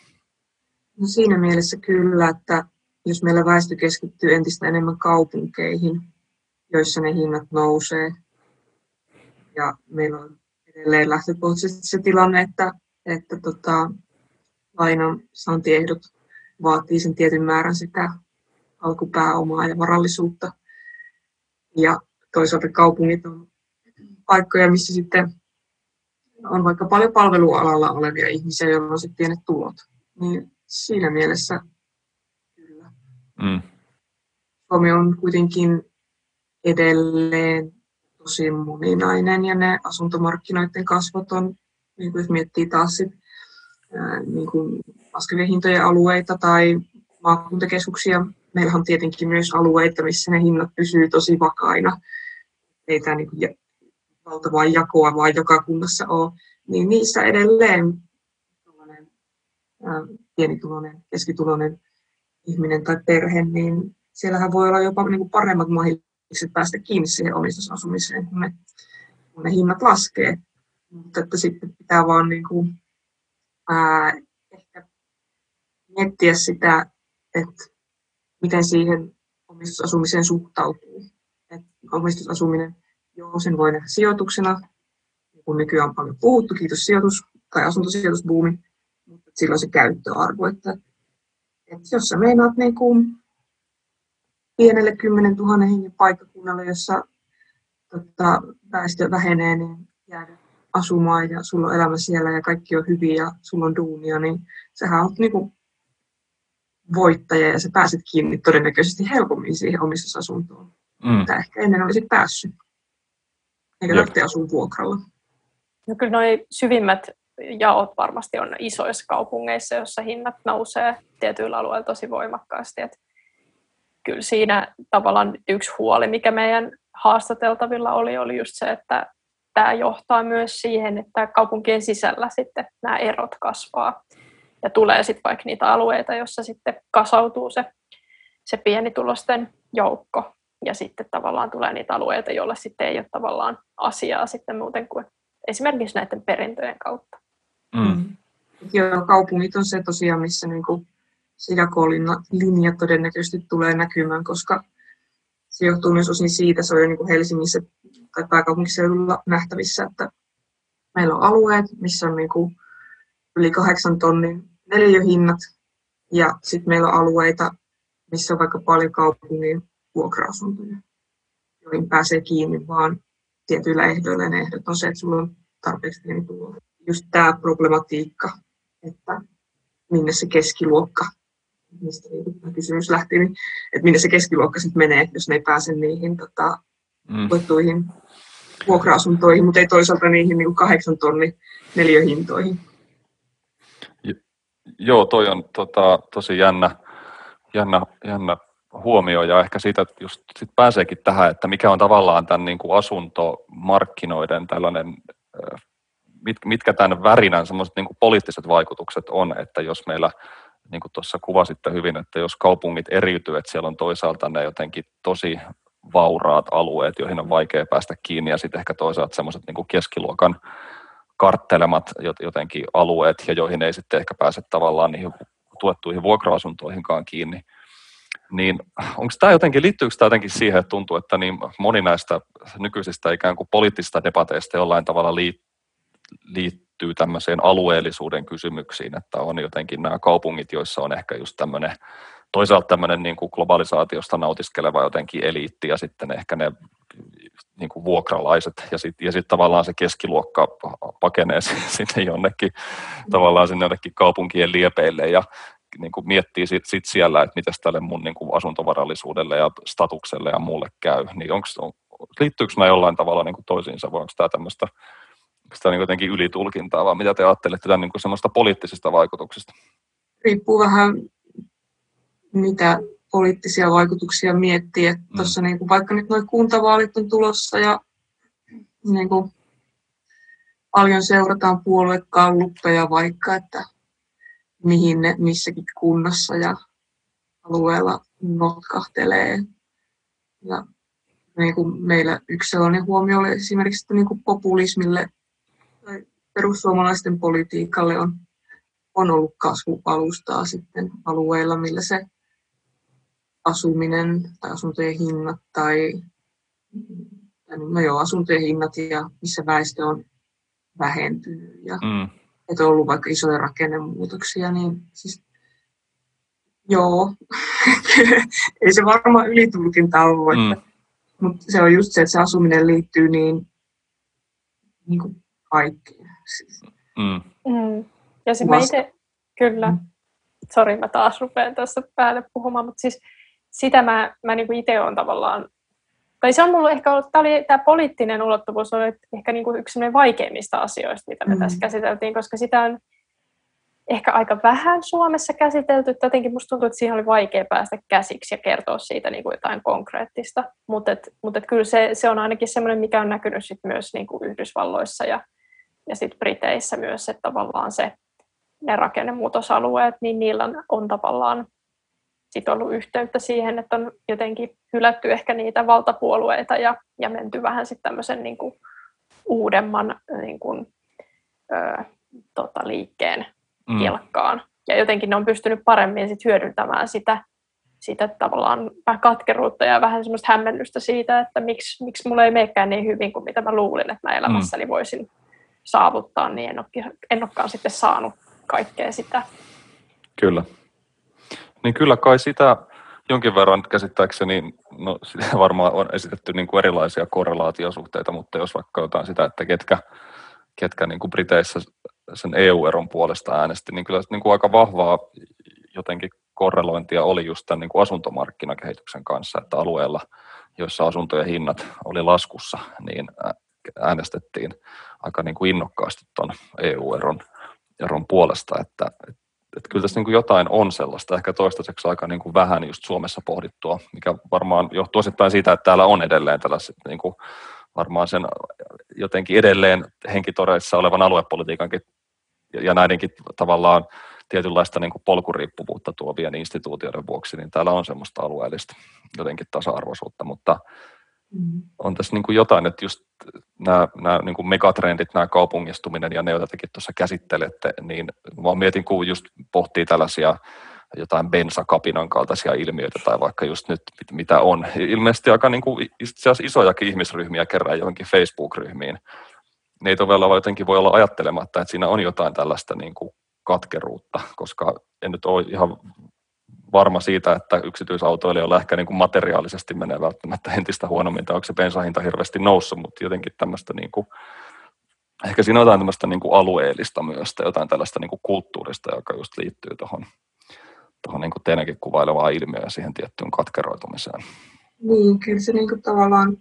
No siinä mielessä kyllä, että jos meillä väestö keskittyy entistä enemmän kaupunkeihin, joissa ne hinnat nousee, ja meillä on edelleen lähtökohtaisesti se tilanne, että, että tota, lainan saantiehdot vaatii sen tietyn määrän sitä alkupääomaa ja varallisuutta. Ja toisaalta kaupungit on paikkoja, missä sitten on vaikka paljon palvelualalla olevia ihmisiä, joilla on sitten pienet tulot. Niin siinä mielessä kyllä. Mm. Suomi on kuitenkin edelleen tosi moninainen ja ne asuntomarkkinoiden kasvot on, niin kuin jos miettii taas sit, ää, niin kuin laskevien hintojen alueita tai maakuntakeskuksia, meillähän on tietenkin myös alueita, missä ne hinnat pysyy tosi vakaina. Ei tämä niin valtavaa jakoa vaan joka kunnassa ole. Niin niissä edelleen pienituloinen, keskituloinen ihminen tai perhe, niin siellähän voi olla jopa niin kuin paremmat mahdollisuudet päästä kiinni siihen omistusasumiseen, kun ne, kun ne hinnat laskee. Mutta että sitten pitää vaan niin kuin, ehkä miettiä sitä, että miten siihen omistusasumiseen suhtautuu. Et omistusasuminen, joo, sen voi nähdä sijoituksena, kun nykyään on paljon puhuttu, kiitos sijoitus- tai asuntosijoitusbuumi, mutta silloin se käyttöarvo, että, että jos sä meinaat niin kuin pienelle 10 000 hengen paikkakunnalle, jossa tota, väestö vähenee, niin jäädä asumaan ja sulla on elämä siellä ja kaikki on hyviä ja sulla on duunia, niin sähän oot niin kuin voittaja ja sä pääset kiinni todennäköisesti helpommin siihen omistusasuntoon, mm. mitä ehkä ennen olisit päässyt. Eikä tarvitse asua vuokralla. No kyllä noi syvimmät jaot varmasti on isoissa kaupungeissa, joissa hinnat nousee tietyillä alueilla tosi voimakkaasti. Et kyllä siinä tavallaan yksi huoli, mikä meidän haastateltavilla oli, oli just se, että tämä johtaa myös siihen, että kaupunkien sisällä sitten nämä erot kasvaa. Ja tulee sitten vaikka niitä alueita, joissa sitten kasautuu se, se pienitulosten joukko. Ja sitten tavallaan tulee niitä alueita, joilla sitten ei ole tavallaan asiaa sitten muuten kuin esimerkiksi näiden perintöjen kautta. Mm. Joo, kaupungit on se tosiaan, missä niinku se jakolinja todennäköisesti tulee näkymään, koska se johtuu myös osin siitä, se on jo niinku Helsingissä tai pääkaupunkiseudulla nähtävissä, että meillä on alueet, missä on niinku yli kahdeksan tonnin neliöhinnat, ja sitten meillä on alueita, missä on vaikka paljon kaupungin vuokra-asuntoja, joihin pääsee kiinni vaan tietyillä ehdoilla. Ne ehdot on se, että sulla on tarpeeksi pieni tulo. Just tämä problematiikka, että minne se keskiluokka, mistä tämä kysymys lähti, niin, että minne se keskiluokka sitten menee, jos ne ei pääse niihin tota, mm. vuokra-asuntoihin, mutta ei toisaalta niihin niin kahdeksan tonni neliöhintoihin. Joo, toi on tota, tosi jännä, jännä, jännä huomio ja ehkä siitä just sit pääseekin tähän, että mikä on tavallaan tämän niin kuin asuntomarkkinoiden tällainen, mit, mitkä tämän värinän semmoiset niin poliittiset vaikutukset on, että jos meillä niin kuin tuossa kuvasitte hyvin, että jos kaupungit eriytyy, että siellä on toisaalta ne jotenkin tosi vauraat alueet, joihin on vaikea päästä kiinni, ja sitten ehkä toisaalta semmoiset niin keskiluokan karttelemat jotenkin alueet, ja joihin ei sitten ehkä pääse tavallaan niihin tuettuihin vuokra-asuntoihinkaan kiinni, niin onko tämä jotenkin, liittyykö tämä jotenkin siihen, että tuntuu, että niin moni näistä nykyisistä ikään kuin poliittisista debateista jollain tavalla liittyy tämmöiseen alueellisuuden kysymyksiin, että on jotenkin nämä kaupungit, joissa on ehkä just tämmöinen toisaalta tämmöinen niin kuin globalisaatiosta nautiskeleva jotenkin eliitti ja sitten ehkä ne niin kuin vuokralaiset ja sitten ja sit tavallaan se keskiluokka pakenee [laughs] sinne jonnekin tavallaan sinne jonnekin kaupunkien liepeille ja niin kuin miettii sit, sit siellä, että miten tälle mun niin kuin asuntovarallisuudelle ja statukselle ja muulle käy, niin onks, on, liittyykö nämä jollain tavalla niin kuin toisiinsa vai onko tämä tämmöistä sitä niin jotenkin ylitulkintaa, vai mitä te ajattelette tämän niin kuin semmoista poliittisista vaikutuksista? Riippuu vähän, mitä poliittisia vaikutuksia miettii. Että mm. tossa niin kuin, vaikka nyt nuo kuntavaalit on tulossa ja niin kuin, paljon seurataan puoluekalluppeja vaikka, että mihin ne missäkin kunnassa ja alueella notkahtelee. Ja niin kuin meillä yksi sellainen huomio oli esimerkiksi, että niin kuin populismille perussuomalaisten politiikalle on, on ollut kasvupalustaa sitten alueilla, millä se asuminen tai asuntojen hinnat tai no joo, asuntojen hinnat ja missä väestö on vähentynyt ja mm. että on ollut vaikka isoja rakennemuutoksia, niin siis joo, [laughs] ei se varmaan ylitulkinta ollut, mm. mutta se on just se, että se asuminen liittyy niin, niin kuin kaikkeen. Siis. Mm. Mm. Ja sitten mä itse, kyllä, mm. sori mä taas rupean tässä päälle puhumaan, mutta siis sitä mä, mä niin itse olen tavallaan, tai se on mulla ehkä ollut, tämä, oli, tämä poliittinen ulottuvuus oli ehkä niin kuin yksi vaikeimmista asioista, mitä me mm. tässä käsiteltiin, koska sitä on ehkä aika vähän Suomessa käsitelty. Että jotenkin musta tuntuu, että siihen oli vaikea päästä käsiksi ja kertoa siitä niin kuin jotain konkreettista. Mutta et, mut et kyllä se, se on ainakin semmoinen, mikä on näkynyt sit myös niin kuin Yhdysvalloissa ja, ja sit Briteissä myös, että tavallaan se, ne rakennemuutosalueet, niin niillä on, on tavallaan sit ollut yhteyttä siihen, että on jotenkin hylätty ehkä niitä valtapuolueita ja, ja menty vähän sitten tämmöisen niin kuin uudemman niin kuin, ö, tota, liikkeen mm. kelkkaan. Ja jotenkin ne on pystynyt paremmin sit hyödyntämään sitä, sitä tavallaan vähän katkeruutta ja vähän semmoista hämmennystä siitä, että miksi, miksi mulla ei menekään niin hyvin kuin mitä mä luulin, että mä elämässäni mm. voisin saavuttaa, niin en, ole, en olekaan sitten saanut kaikkea sitä. Kyllä. Niin kyllä kai sitä jonkin verran käsittääkseni, no [laughs] sitä varmaan on esitetty niin kuin erilaisia korrelaatiosuhteita, mutta jos vaikka jotain sitä, että ketkä, ketkä niin kuin Briteissä sen EU-eron puolesta äänesti, niin kyllä niin kuin aika vahvaa jotenkin korrelointia oli just tämän niin kuin asuntomarkkinakehityksen kanssa, että alueella, joissa asuntojen hinnat oli laskussa, niin äänestettiin aika niin kuin innokkaasti tuon EU-eron eron puolesta, että, että, kyllä tässä niin kuin jotain on sellaista, ehkä toistaiseksi aika niin kuin vähän just Suomessa pohdittua, mikä varmaan johtuu osittain siitä, että täällä on edelleen tällaiset niin kuin varmaan sen jotenkin edelleen henkitoreissa olevan aluepolitiikankin ja näidenkin tavallaan tietynlaista niin kuin polkuriippuvuutta tuovien instituutioiden vuoksi, niin täällä on semmoista alueellista jotenkin tasa-arvoisuutta, mutta mm. on tässä niin kuin jotain, että just nämä, nämä niin kuin megatrendit, nämä kaupungistuminen ja ne, joita tekin tuossa käsittelette, niin mä mietin, kun just pohtii tällaisia jotain bensakapinan kaltaisia ilmiöitä tai vaikka just nyt mitä on. Ilmeisesti aika niin kuin itse isojakin ihmisryhmiä kerran johonkin Facebook-ryhmiin. Ne ei todella jotenkin voi olla ajattelematta, että siinä on jotain tällaista niin kuin katkeruutta, koska en nyt ole ihan varma siitä, että yksityisautoilijoilla ehkä niin kuin materiaalisesti menee välttämättä entistä huonommin, tai onko se bensahinta hirveästi noussut, mutta jotenkin tämmöistä niin kuin, ehkä siinä on jotain tämmöistä niin kuin alueellista myös, tai jotain tällaista niin kuin kulttuurista, joka just liittyy tuohon tuohon niin teidänkin kuvailevaan ilmiöön siihen tiettyyn katkeroitumiseen. Niin, kyllä se niin kuin tavallaan,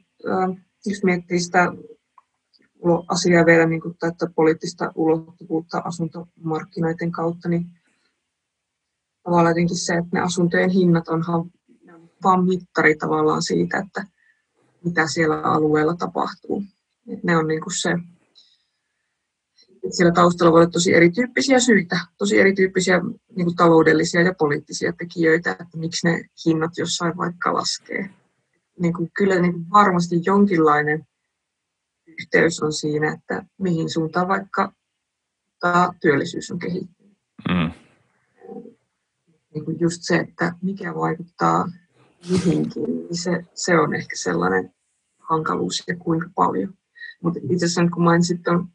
jos miettii sitä asiaa vielä niin kuin tätä poliittista ulottuvuutta asuntomarkkinoiden kautta, niin tavallaan jotenkin se, että ne asuntojen hinnat onhan vain mittari tavallaan siitä, että mitä siellä alueella tapahtuu. Et ne on niin kuin se, siellä taustalla voi olla tosi erityyppisiä syitä, tosi erityyppisiä niin kuin taloudellisia ja poliittisia tekijöitä, että miksi ne hinnat jossain vaikka laskee. Niin kuin, kyllä niin kuin varmasti jonkinlainen yhteys on siinä, että mihin suuntaan vaikka työllisyys on kehittynyt. Mm. Niin kuin just se, että mikä vaikuttaa mihinkin, niin se, se on ehkä sellainen hankaluus ja kuinka paljon. Mutta itse asiassa kun mainitsit tuon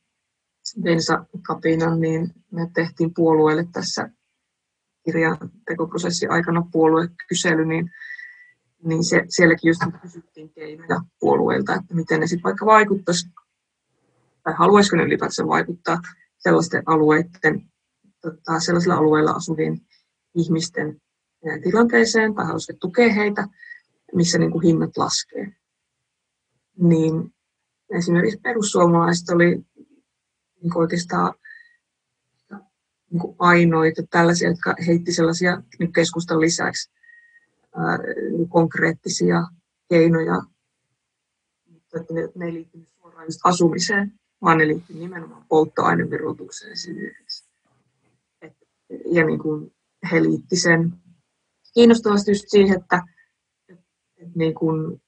bensakapinan, niin me tehtiin puolueelle tässä kirjan tekoprosessin aikana puoluekysely, niin, niin se, sielläkin just kysyttiin keinoja puolueilta, että miten ne sitten vaikka vaikuttaisi, tai haluaisiko ne ylipäätään vaikuttaa sellaisten alueiden, tota, sellaisilla alueilla asuvien ihmisten tilanteeseen, tai haluaisiko tukea heitä, missä niin kuin hinnat laskee. Niin esimerkiksi perussuomalaiset oli niin oikeastaan niin kuin ainoita tällaisia, jotka heitti sellaisia niin keskustan lisäksi ää, niin konkreettisia keinoja, mutta että ne, ne ei liittynyt suoraan asumiseen, vaan ne liittyy nimenomaan polttoaineverotukseen esimerkiksi. Et, ja niin kuin he liitti sen kiinnostavasti just siihen, että, että, että niin kuin,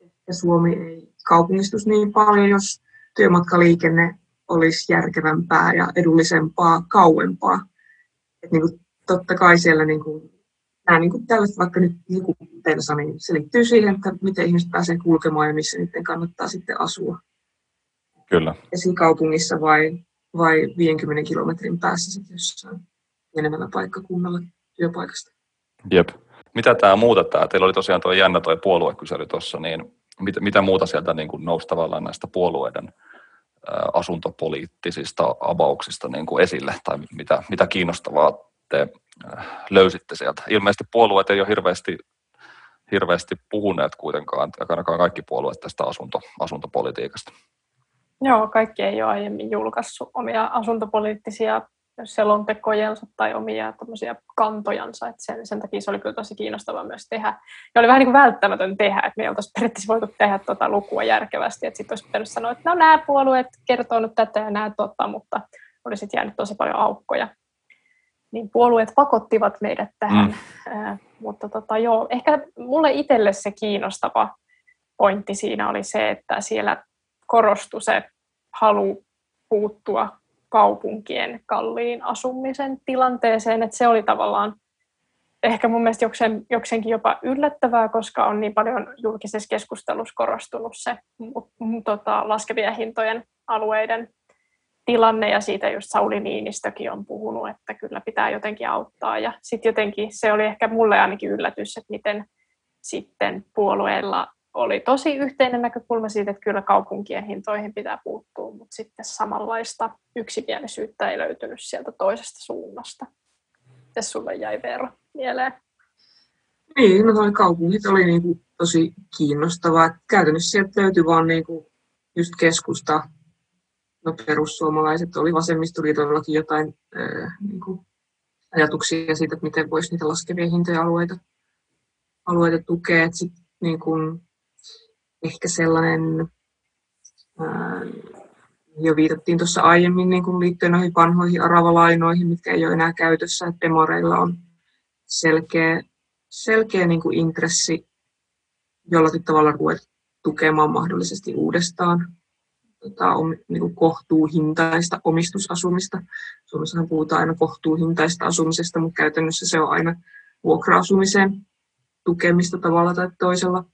että Suomi ei kaupungistus niin paljon, jos työmatkaliikenne olisi järkevämpää ja edullisempaa kauempaa. Et niin kuin, totta kai siellä niin kuin, nämä niin kuin tällaiset, vaikka nyt liikupensa, niin se liittyy siihen, että miten ihmiset pääsee kulkemaan ja missä niiden kannattaa sitten asua. Kyllä. Esikaupungissa vai, vai 50 kilometrin päässä sitten jossain enemmällä paikkakunnalla työpaikasta. Jep. Mitä tämä muuta tämä? Teillä oli tosiaan tuo jännä tuo puoluekysely tuossa, niin mitä, mitä muuta sieltä niin kuin nousi tavallaan näistä puolueiden asuntopoliittisista avauksista niin kuin esille, tai mitä, mitä kiinnostavaa te löysitte sieltä? Ilmeisesti puolueet ei ole hirveästi, hirveästi puhuneet kuitenkaan, ainakaan kaikki puolueet tästä asunto, asuntopolitiikasta. Joo, kaikki ei ole aiemmin julkaissut omia asuntopoliittisia selontekojensa tai omia kantojansa. Et sen, sen takia se oli kyllä tosi kiinnostavaa myös tehdä. Ja oli vähän niin kuin välttämätön tehdä, että me ei oltaisi periaatteessa voitu tehdä tuota lukua järkevästi. Että sitten olisi pitänyt sanoa, että no nämä puolueet kertoo nyt tätä ja nämä tota, mutta oli sitten jäänyt tosi paljon aukkoja. Niin puolueet pakottivat meidät tähän. Mm. Äh, mutta tota, joo, ehkä mulle itselle se kiinnostava pointti siinä oli se, että siellä korostui se halu puuttua kaupunkien kalliin asumisen tilanteeseen, että se oli tavallaan ehkä mun mielestä joksen, joksenkin jopa yllättävää, koska on niin paljon julkisessa keskustelussa korostunut se tota, laskevien hintojen alueiden tilanne ja siitä just Sauli Niinistökin on puhunut, että kyllä pitää jotenkin auttaa. Ja sitten jotenkin se oli ehkä mulle ainakin yllätys, että miten sitten puolueilla oli tosi yhteinen näkökulma siitä, että kyllä kaupunkien hintoihin pitää puuttua, mutta sitten samanlaista yksimielisyyttä ei löytynyt sieltä toisesta suunnasta. Miten sulle jäi Veero mieleen? Niin, no toi kaupungit oli niinku tosi kiinnostavaa. Käytännössä sieltä löytyi vaan niinku just keskusta, no perussuomalaiset, oli vasemmistoliitollakin jotain ää, niinku ajatuksia siitä, että miten voisi niitä laskevia hintoja alueita, alueita tukea. Et sit, niin kun, ehkä sellainen, jo viitattiin tuossa aiemmin niin kuin liittyen noihin vanhoihin aravalainoihin, mitkä ei ole enää käytössä, että demoreilla on selkeä, selkeä niin kuin intressi jollakin tavalla ruveta tukemaan mahdollisesti uudestaan tota, om, niin kuin kohtuuhintaista omistusasumista. Suomessahan puhutaan aina kohtuuhintaista asumisesta, mutta käytännössä se on aina vuokra-asumisen tukemista tavalla tai toisella.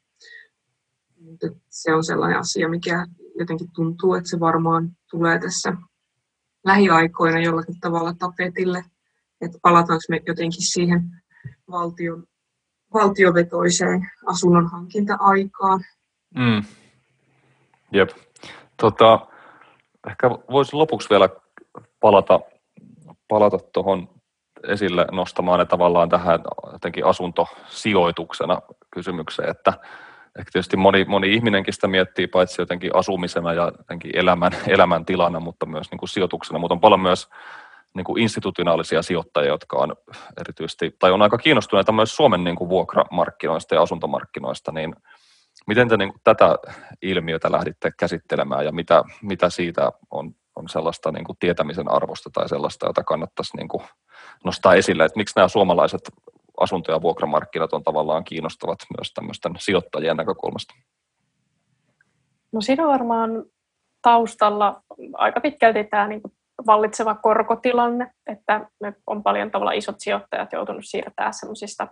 Mutta se on sellainen asia, mikä jotenkin tuntuu, että se varmaan tulee tässä lähiaikoina jollakin tavalla tapetille. Että palataanko me jotenkin siihen valtion, valtiovetoiseen asunnon hankinta-aikaan. Mm. Jep. Tota, ehkä voisi lopuksi vielä palata palata tuohon esille nostamaan ja tavallaan tähän jotenkin asuntosijoituksena kysymykseen, että ehkä tietysti moni, moni ihminenkin sitä miettii paitsi jotenkin asumisena ja jotenkin elämän, elämäntilana, mutta myös niin kuin sijoituksena, mutta on paljon myös niin kuin institutionaalisia sijoittajia, jotka on erityisesti, tai on aika kiinnostuneita myös Suomen niin kuin vuokramarkkinoista ja asuntomarkkinoista, niin miten te niin kuin tätä ilmiötä lähditte käsittelemään ja mitä, mitä siitä on, on sellaista niin kuin tietämisen arvosta tai sellaista, jota kannattaisi niin kuin nostaa esille, että miksi nämä suomalaiset asunto- ja vuokramarkkinat on tavallaan kiinnostavat myös tämmöisten sijoittajien näkökulmasta? No siinä on varmaan taustalla aika pitkälti tämä niin vallitseva korkotilanne, että me on paljon tavalla isot sijoittajat joutunut siirtämään semmoisista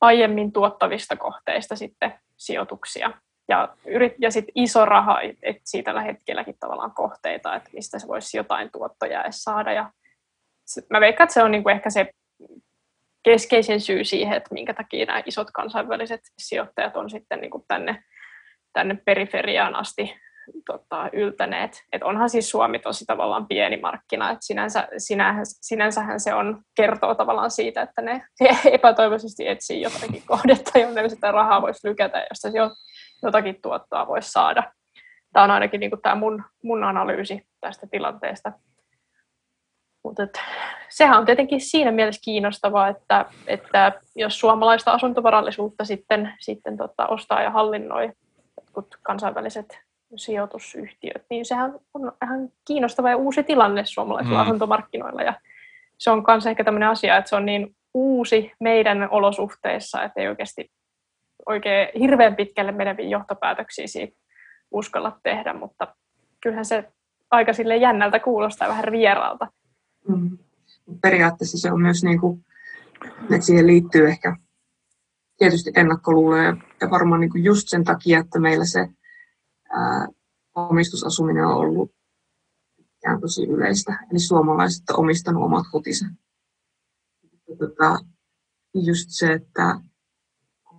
aiemmin tuottavista kohteista sitten sijoituksia. Ja, yrit, ja sitten iso raha etsii tällä hetkelläkin tavallaan kohteita, että mistä se voisi jotain tuottoja edes saada. Ja mä veikkaan, että se on niinku ehkä se keskeisin syy siihen, että minkä takia nämä isot kansainväliset sijoittajat on sitten niin kuin tänne, tänne periferiaan asti tota, yltäneet. Et onhan siis Suomi tosi tavallaan pieni markkina, että sinänsä, sinänsä, sinänsähän se on, kertoo tavallaan siitä, että ne [laughs] epätoivoisesti etsii jotakin [laughs] kohdetta, jonne sitä rahaa voisi lykätä, josta jo, jotakin tuottoa voisi saada. Tämä on ainakin niin kuin tämä mun, mun analyysi tästä tilanteesta. Mutta sehän on tietenkin siinä mielessä kiinnostavaa, että, että jos suomalaista asuntovarallisuutta sitten, sitten tota, ostaa ja hallinnoi kansainväliset sijoitusyhtiöt, niin sehän on ihan kiinnostava ja uusi tilanne suomalaisilla mm. asuntomarkkinoilla. Ja se on myös ehkä tämmöinen asia, että se on niin uusi meidän olosuhteissa, että ei oikeasti oikein hirveän pitkälle meneviä johtopäätöksiä siitä uskalla tehdä, mutta kyllähän se aika sille jännältä kuulostaa vähän vieraalta. Mm. Periaatteessa se on myös, niin kuin, että siihen liittyy ehkä tietysti ennakkoluuloja ja varmaan niin kuin just sen takia, että meillä se ää, omistusasuminen on ollut ikään tosi yleistä. Eli suomalaiset on omistanut omat kotinsa. Tota, just se, että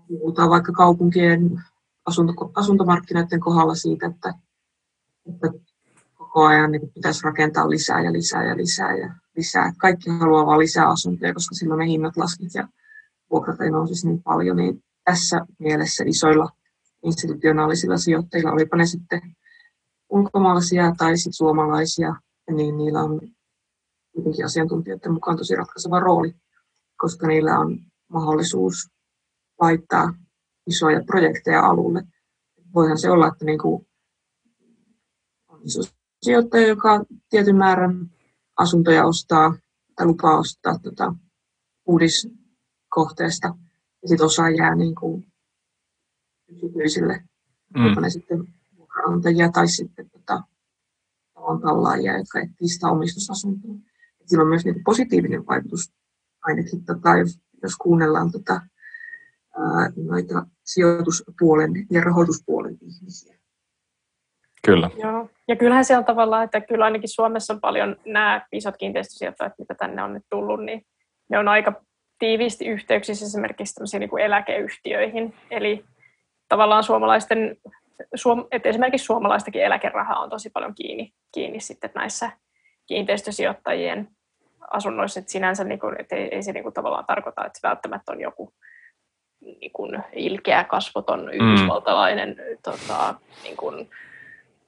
puhutaan vaikka kaupunkien asunto, asuntomarkkinoiden kohdalla siitä, että, että koko ajan niin pitäisi rakentaa lisää ja lisää ja lisää ja lisää. Kaikki haluaa vain lisää asuntoja, koska silloin ne hinnat laskit ja vuokrat ei nousisi niin paljon. Niin tässä mielessä isoilla institutionaalisilla sijoittajilla, olipa ne sitten ulkomaalaisia tai sitten suomalaisia, niin niillä on kuitenkin asiantuntijoiden mukaan tosi ratkaiseva rooli, koska niillä on mahdollisuus laittaa isoja projekteja alulle. Voihan se olla, että niin kuin on iso sijoittaja, joka tietyn määrän asuntoja ostaa tai lupaa ostaa tota, uudiskohteesta, ja sitten osa jää niin kuin yksityisille, mm. ne sitten vuokranantajia tai sitten tota, tallaajia, jotka etsivät sitä omistusasuntoa. Et sillä on myös niin positiivinen vaikutus, ainakin tota, jos, jos kuunnellaan tota, ää, noita sijoituspuolen ja rahoituspuolen ihmisiä. Kyllä. Joo. Ja kyllähän siellä tavallaan, että kyllä ainakin Suomessa on paljon nämä isot kiinteistösijoittajat, mitä tänne on nyt tullut, niin ne on aika tiiviisti yhteyksissä esimerkiksi niin kuin eläkeyhtiöihin. Eli tavallaan suomalaisten, suom, että esimerkiksi suomalaistakin eläkerahaa on tosi paljon kiinni, kiinni sitten näissä kiinteistösijoittajien asunnoissa, että sinänsä niin kuin, että ei, ei se niin kuin tavallaan tarkoita, että välttämättä on joku niin kuin ilkeä, kasvoton mm. yhdysvaltalainen tota, niin kuin,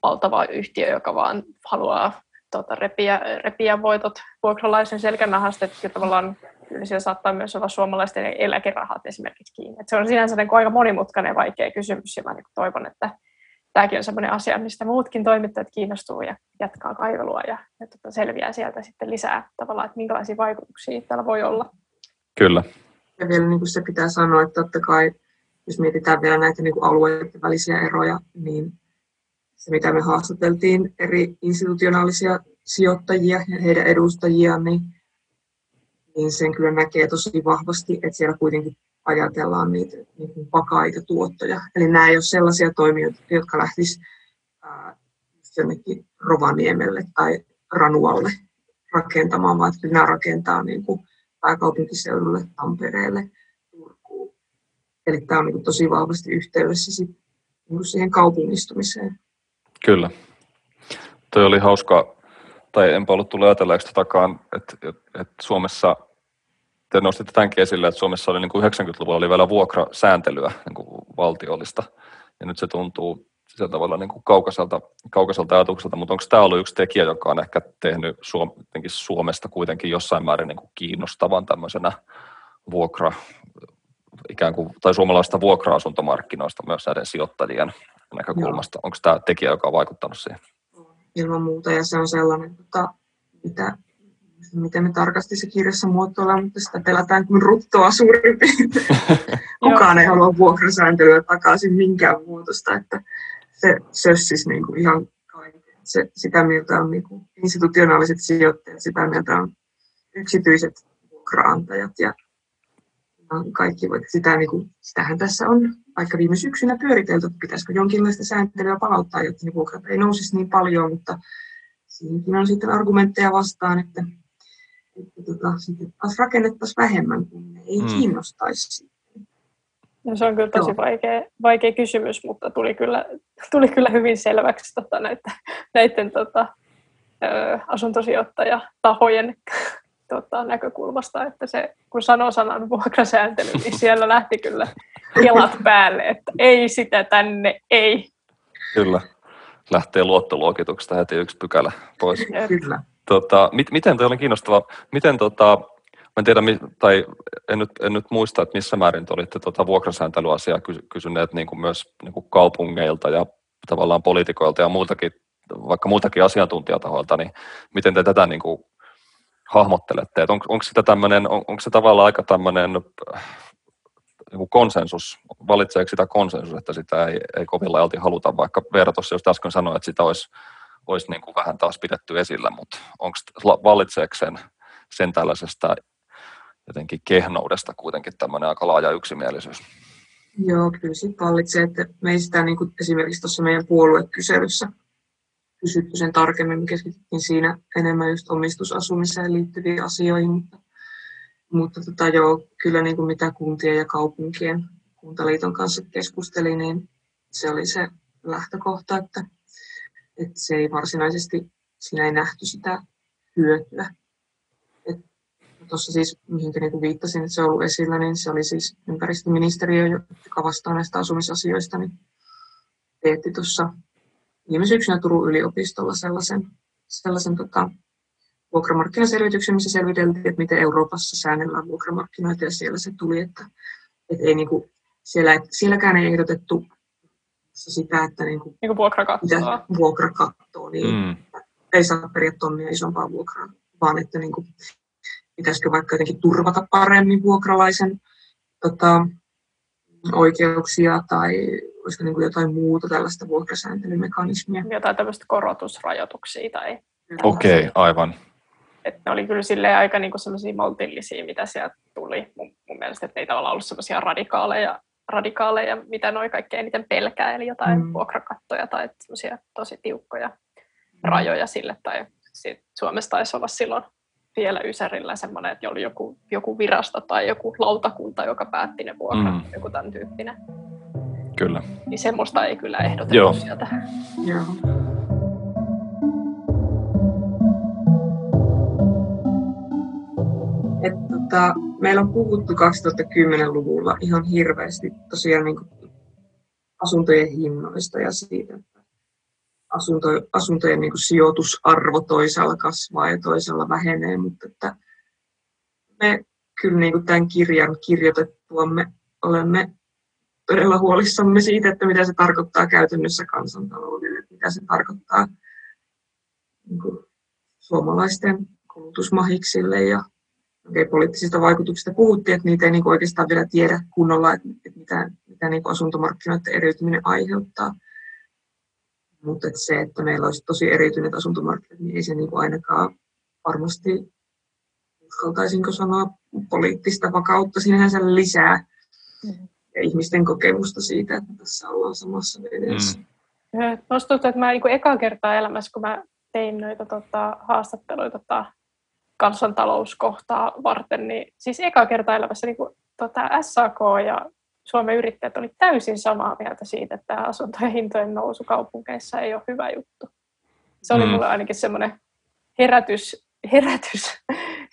valtava yhtiö, joka vaan haluaa tota, repiä, repiä voitot vuokralaisen selkänahasta, että tavallaan kyllä siellä saattaa myös olla suomalaisten eläkerahat esimerkiksi kiinni. Et se on sinänsä niin aika monimutkainen ja vaikea kysymys, ja mä niin toivon, että tämäkin on sellainen asia, mistä muutkin toimittajat kiinnostuu ja jatkaa kaivelua ja, ja tota, selviää sieltä sitten lisää tavallaan, että minkälaisia vaikutuksia täällä voi olla. Kyllä. Ja vielä niin kuin se pitää sanoa, että totta kai, jos mietitään vielä näitä niin kuin alueiden välisiä eroja, niin mitä me haastateltiin eri institutionaalisia sijoittajia ja heidän edustajiaan, niin niin sen kyllä näkee tosi vahvasti, että siellä kuitenkin ajatellaan niitä niin kuin vakaita tuottoja. Eli nämä ei ole sellaisia toimijoita, jotka lähtisivät jonnekin Rovaniemelle tai Ranualle rakentamaan, vaan että nämä rakentaa niin kuin pääkaupunkiseudulle, Tampereelle, Turkuun. Eli tämä on niin kuin tosi vahvasti yhteydessä sit, niin siihen kaupungistumiseen. Kyllä. Toi oli hauska, tai enpä ollut tullut ajatelleeksi takaan, että, että, että Suomessa te nostitte tämänkin esille, että Suomessa oli niin kuin 90-luvulla oli vielä vuokrasääntelyä niin kuin valtiollista, ja nyt se tuntuu sillä tavalla niin kuin kaukaiselta, kaukaiselta ajatukselta, mutta onko tämä ollut yksi tekijä, joka on ehkä tehnyt Suom- Suomesta kuitenkin jossain määrin niin kuin kiinnostavan tämmöisenä vuokra, ikään kuin, tai suomalaista vuokra-asuntomarkkinoista myös näiden sijoittajien näkökulmasta. Joo. Onko tämä tekijä, joka on vaikuttanut siihen? Ilman muuta, ja se on sellainen, että mitä miten me tarkasti se kirjassa muotoillaan, mutta sitä pelätään kuin ruttoa suurin piirtein. [laughs] Kukaan ei halua vuokrasääntelyä takaisin minkään muotosta, että se sössis niin kuin ihan kaiken. Se, sitä mieltä on niin kuin institutionaaliset sijoittajat, sitä mieltä on yksityiset vuokraantajat ja kaikki voi, sitä, niin kuin, sitähän tässä on vaikka viime syksynä pyöritelty, että pitäisikö jonkinlaista sääntelyä palauttaa, jotta ne vuokrat ei nousisi niin paljon, mutta siinäkin on sitten argumentteja vastaan, että että tota, sitten taas rakennettaisiin vähemmän, kun ne ei mm. kiinnostaisi. No, se on kyllä tosi vaikea, vaikea kysymys, mutta tuli kyllä, tuli kyllä hyvin selväksi tota, näitä, näiden tota, asuntosijoittajatahojen tota, näkökulmasta, että se, kun sanoo sanan vuokrasääntely, niin siellä lähti kyllä kelat päälle, että ei sitä tänne, ei. Kyllä, lähtee luottoluokituksesta heti yksi pykälä pois. Kyllä. Tota, mit, miten toi oli kiinnostava, miten tota, mä en tiedä, tai en nyt, en nyt muista, että missä määrin te olitte tota vuokrasääntelyasiaa kysyneet niin kuin myös niin kuin kaupungeilta ja tavallaan poliitikoilta ja muiltakin, vaikka muiltakin asiantuntijatahoilta, niin miten te tätä niin kuin hahmottelette? on, onko, sitä tämmöinen, on, onko se tavallaan aika tämmöinen niin konsensus, valitseeko sitä konsensus, että sitä ei, ei kovin laajalti haluta, vaikka Veera tuossa just äsken sanoi, että sitä olisi olisi niin kuin vähän taas pidetty esillä, mutta onko vallitseeko sen, sen tällaisesta jotenkin kehnoudesta kuitenkin tämmöinen aika laaja yksimielisyys? Joo, kyllä se vallitsee, että me ei sitä niin kuin esimerkiksi tuossa meidän puoluekyselyssä kysytty sen tarkemmin, me keskityttiin siinä enemmän just omistusasumiseen liittyviin asioihin, mutta, mutta tota, joo, kyllä niin kuin mitä kuntien ja kaupunkien kuntaliiton kanssa keskusteli, niin se oli se lähtökohta, että että se ei varsinaisesti, siinä ei nähty sitä hyötyä. Tuossa siis, mihin niin viittasin, että se on ollut esillä, niin se oli siis ympäristöministeriö, joka vastaa näistä asumisasioista, niin teetti tuossa viime syksynä Turun yliopistolla sellaisen, sellaisen tota, vuokramarkkinaselvityksen, missä selviteltiin, että miten Euroopassa säännellään vuokramarkkinoita ja siellä se tuli, että, että ei niin kuin, siellä, sielläkään ei ehdotettu sitä, että niin kuin, niin kuin vuokrakattoa. vuokrakattoa, niin mm. ei saa periä tonnia isompaa vuokraa, vaan että niin kuin, pitäisikö vaikka jotenkin turvata paremmin vuokralaisen tota, oikeuksia tai olisiko niin kuin jotain muuta tällaista vuokrasääntelymekanismia. Jotain tämmöistä korotusrajoituksia tai... Okei, okay, aivan. Että ne oli kyllä silleen aika niin semmoisia maltillisia, mitä sieltä tuli. Mun, mun mielestä, että ei tavallaan ollut semmoisia radikaaleja, radikaaleja, mitä noin kaikkein eniten pelkää, eli jotain mm. vuokrakattoja tai semmoisia tosi tiukkoja mm. rajoja sille. Tai Suomessa taisi olla silloin vielä Ysärillä semmoinen, että oli joku, joku virasto tai joku lautakunta, joka päätti ne vuokrat, mm. joku tämän tyyppinen. Kyllä. Niin semmoista ei kyllä ehdotettu Joo. sieltä. Joo. Tota, meillä on puhuttu 2010-luvulla ihan hirveästi tosiaan niin asuntojen hinnoista ja siitä, että asunto, asuntojen niin sijoitusarvo toisaalla kasvaa ja toisella vähenee, mutta että me kyllä niin tämän kirjan kirjoitettuamme olemme todella huolissamme siitä, että mitä se tarkoittaa käytännössä kansantaloudelle, mitä se tarkoittaa niin kuin suomalaisten kulutusmahiksille ja okay, poliittisista vaikutuksista puhuttiin, että niitä ei niin kuin oikeastaan vielä tiedä kunnolla, että, että mitä, mitä niin kuin asuntomarkkinoiden eriytyminen aiheuttaa. Mutta että se, että meillä olisi tosi eriytyneet asuntomarkkinat, niin ei se niin kuin ainakaan varmasti, uskaltaisinko sanoa, poliittista vakautta sinänsä lisää. Mm-hmm ja ihmisten kokemusta siitä, että tässä ollaan samassa veneessä. Mm. Musta tuntuu, että mä niin eka kertaa elämässä, kun mä tein noita tota, haastatteluita tota, kansantalouskohtaa varten, niin siis eka kertaa elämässä niin kuin, tota, SAK ja Suomen yrittäjät oli täysin samaa mieltä siitä, että asuntojen hintojen nousu kaupunkeissa ei ole hyvä juttu. Se oli mm. mulle ainakin semmoinen herätys, herätys,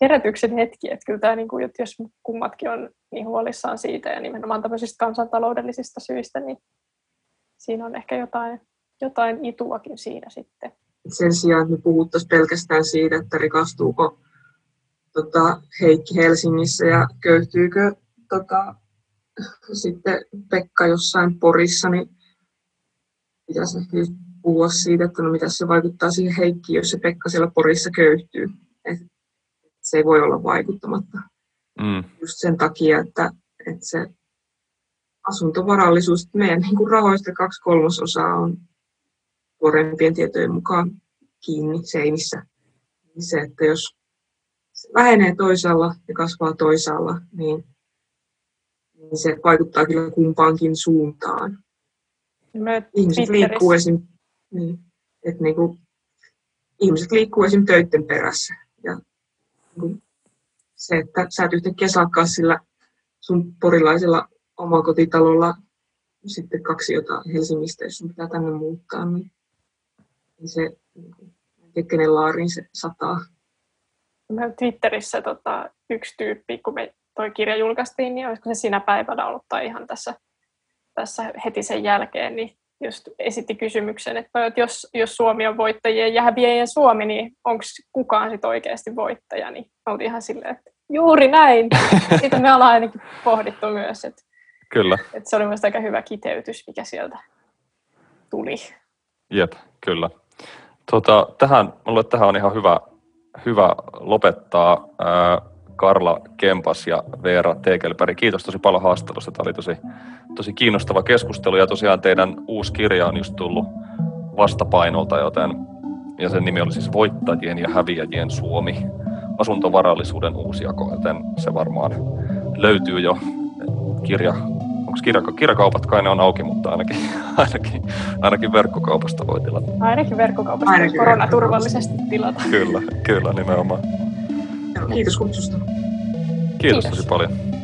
herätyksen hetki, että kyllä tämä, niin kuin, että jos kummatkin on niin huolissaan siitä ja nimenomaan tämmöisistä kansantaloudellisista syistä, niin siinä on ehkä jotain, jotain ituakin siinä sitten. Sen sijaan, että me puhuttaisiin pelkästään siitä, että rikastuuko tota, Heikki Helsingissä ja köyhtyykö tota, sitten Pekka jossain Porissa, niin pitäisi ehkä puhua siitä, että no mitä se vaikuttaa siihen Heikki, jos se Pekka siellä Porissa köyhtyy. Et se ei voi olla vaikuttamatta. Mm. Just sen takia, että, että se asuntovarallisuus, meidän niin kuin rahoista kaksi kolmasosaa on tuoreimpien tietojen mukaan kiinni seinissä. Niin se, että jos se vähenee toisaalla ja kasvaa toisaalla, niin, niin se vaikuttaa kyllä kumpaankin suuntaan. ihmiset liikkuu esim. Niin, että niin kuin, ihmiset liikkuu esim. töiden perässä. Ja niin se, että sä et yhtäkkiä saakaan sillä sun porilaisella omakotitalolla sitten kaksi jotain Helsingistä, jos sun pitää tänne muuttaa, niin, niin se, niin kenen laariin se sataa. Twitterissä tota, yksi tyyppi, kun me toi kirja julkaistiin, niin olisiko se siinä päivänä ollut tai ihan tässä, tässä heti sen jälkeen, niin just esitti kysymyksen, että, no, että jos, jos Suomi on voittajien ja häviäjien Suomi, niin onko kukaan sitten oikeasti voittaja? Niin oltiin ihan silleen, että juuri näin. [laughs] Siitä me ollaan ainakin pohdittu myös. Että, kyllä. Että se oli myös aika hyvä kiteytys, mikä sieltä tuli. Jep, kyllä. Tota, tähän, mulle tähän on ihan hyvä, hyvä lopettaa. Karla Kempas ja Veera Tekelberg. Kiitos tosi paljon haastattelusta. Tämä oli tosi, tosi kiinnostava keskustelu ja tosiaan teidän uusi kirja on just tullut vastapainolta, joten ja sen nimi oli siis Voittajien ja häviäjien Suomi, asuntovarallisuuden uusjako, joten se varmaan löytyy jo kirja, onko kirja, kirjakaupat kai ne on auki, mutta ainakin, ainakin, ainakin verkkokaupasta voi tilata. Ainakin verkkokaupasta ainakin koronaturvallisesti tilata. Kyllä, kyllä nimenomaan. Kiitos kutsusta. Kiitos, Kiitos. tosi paljon.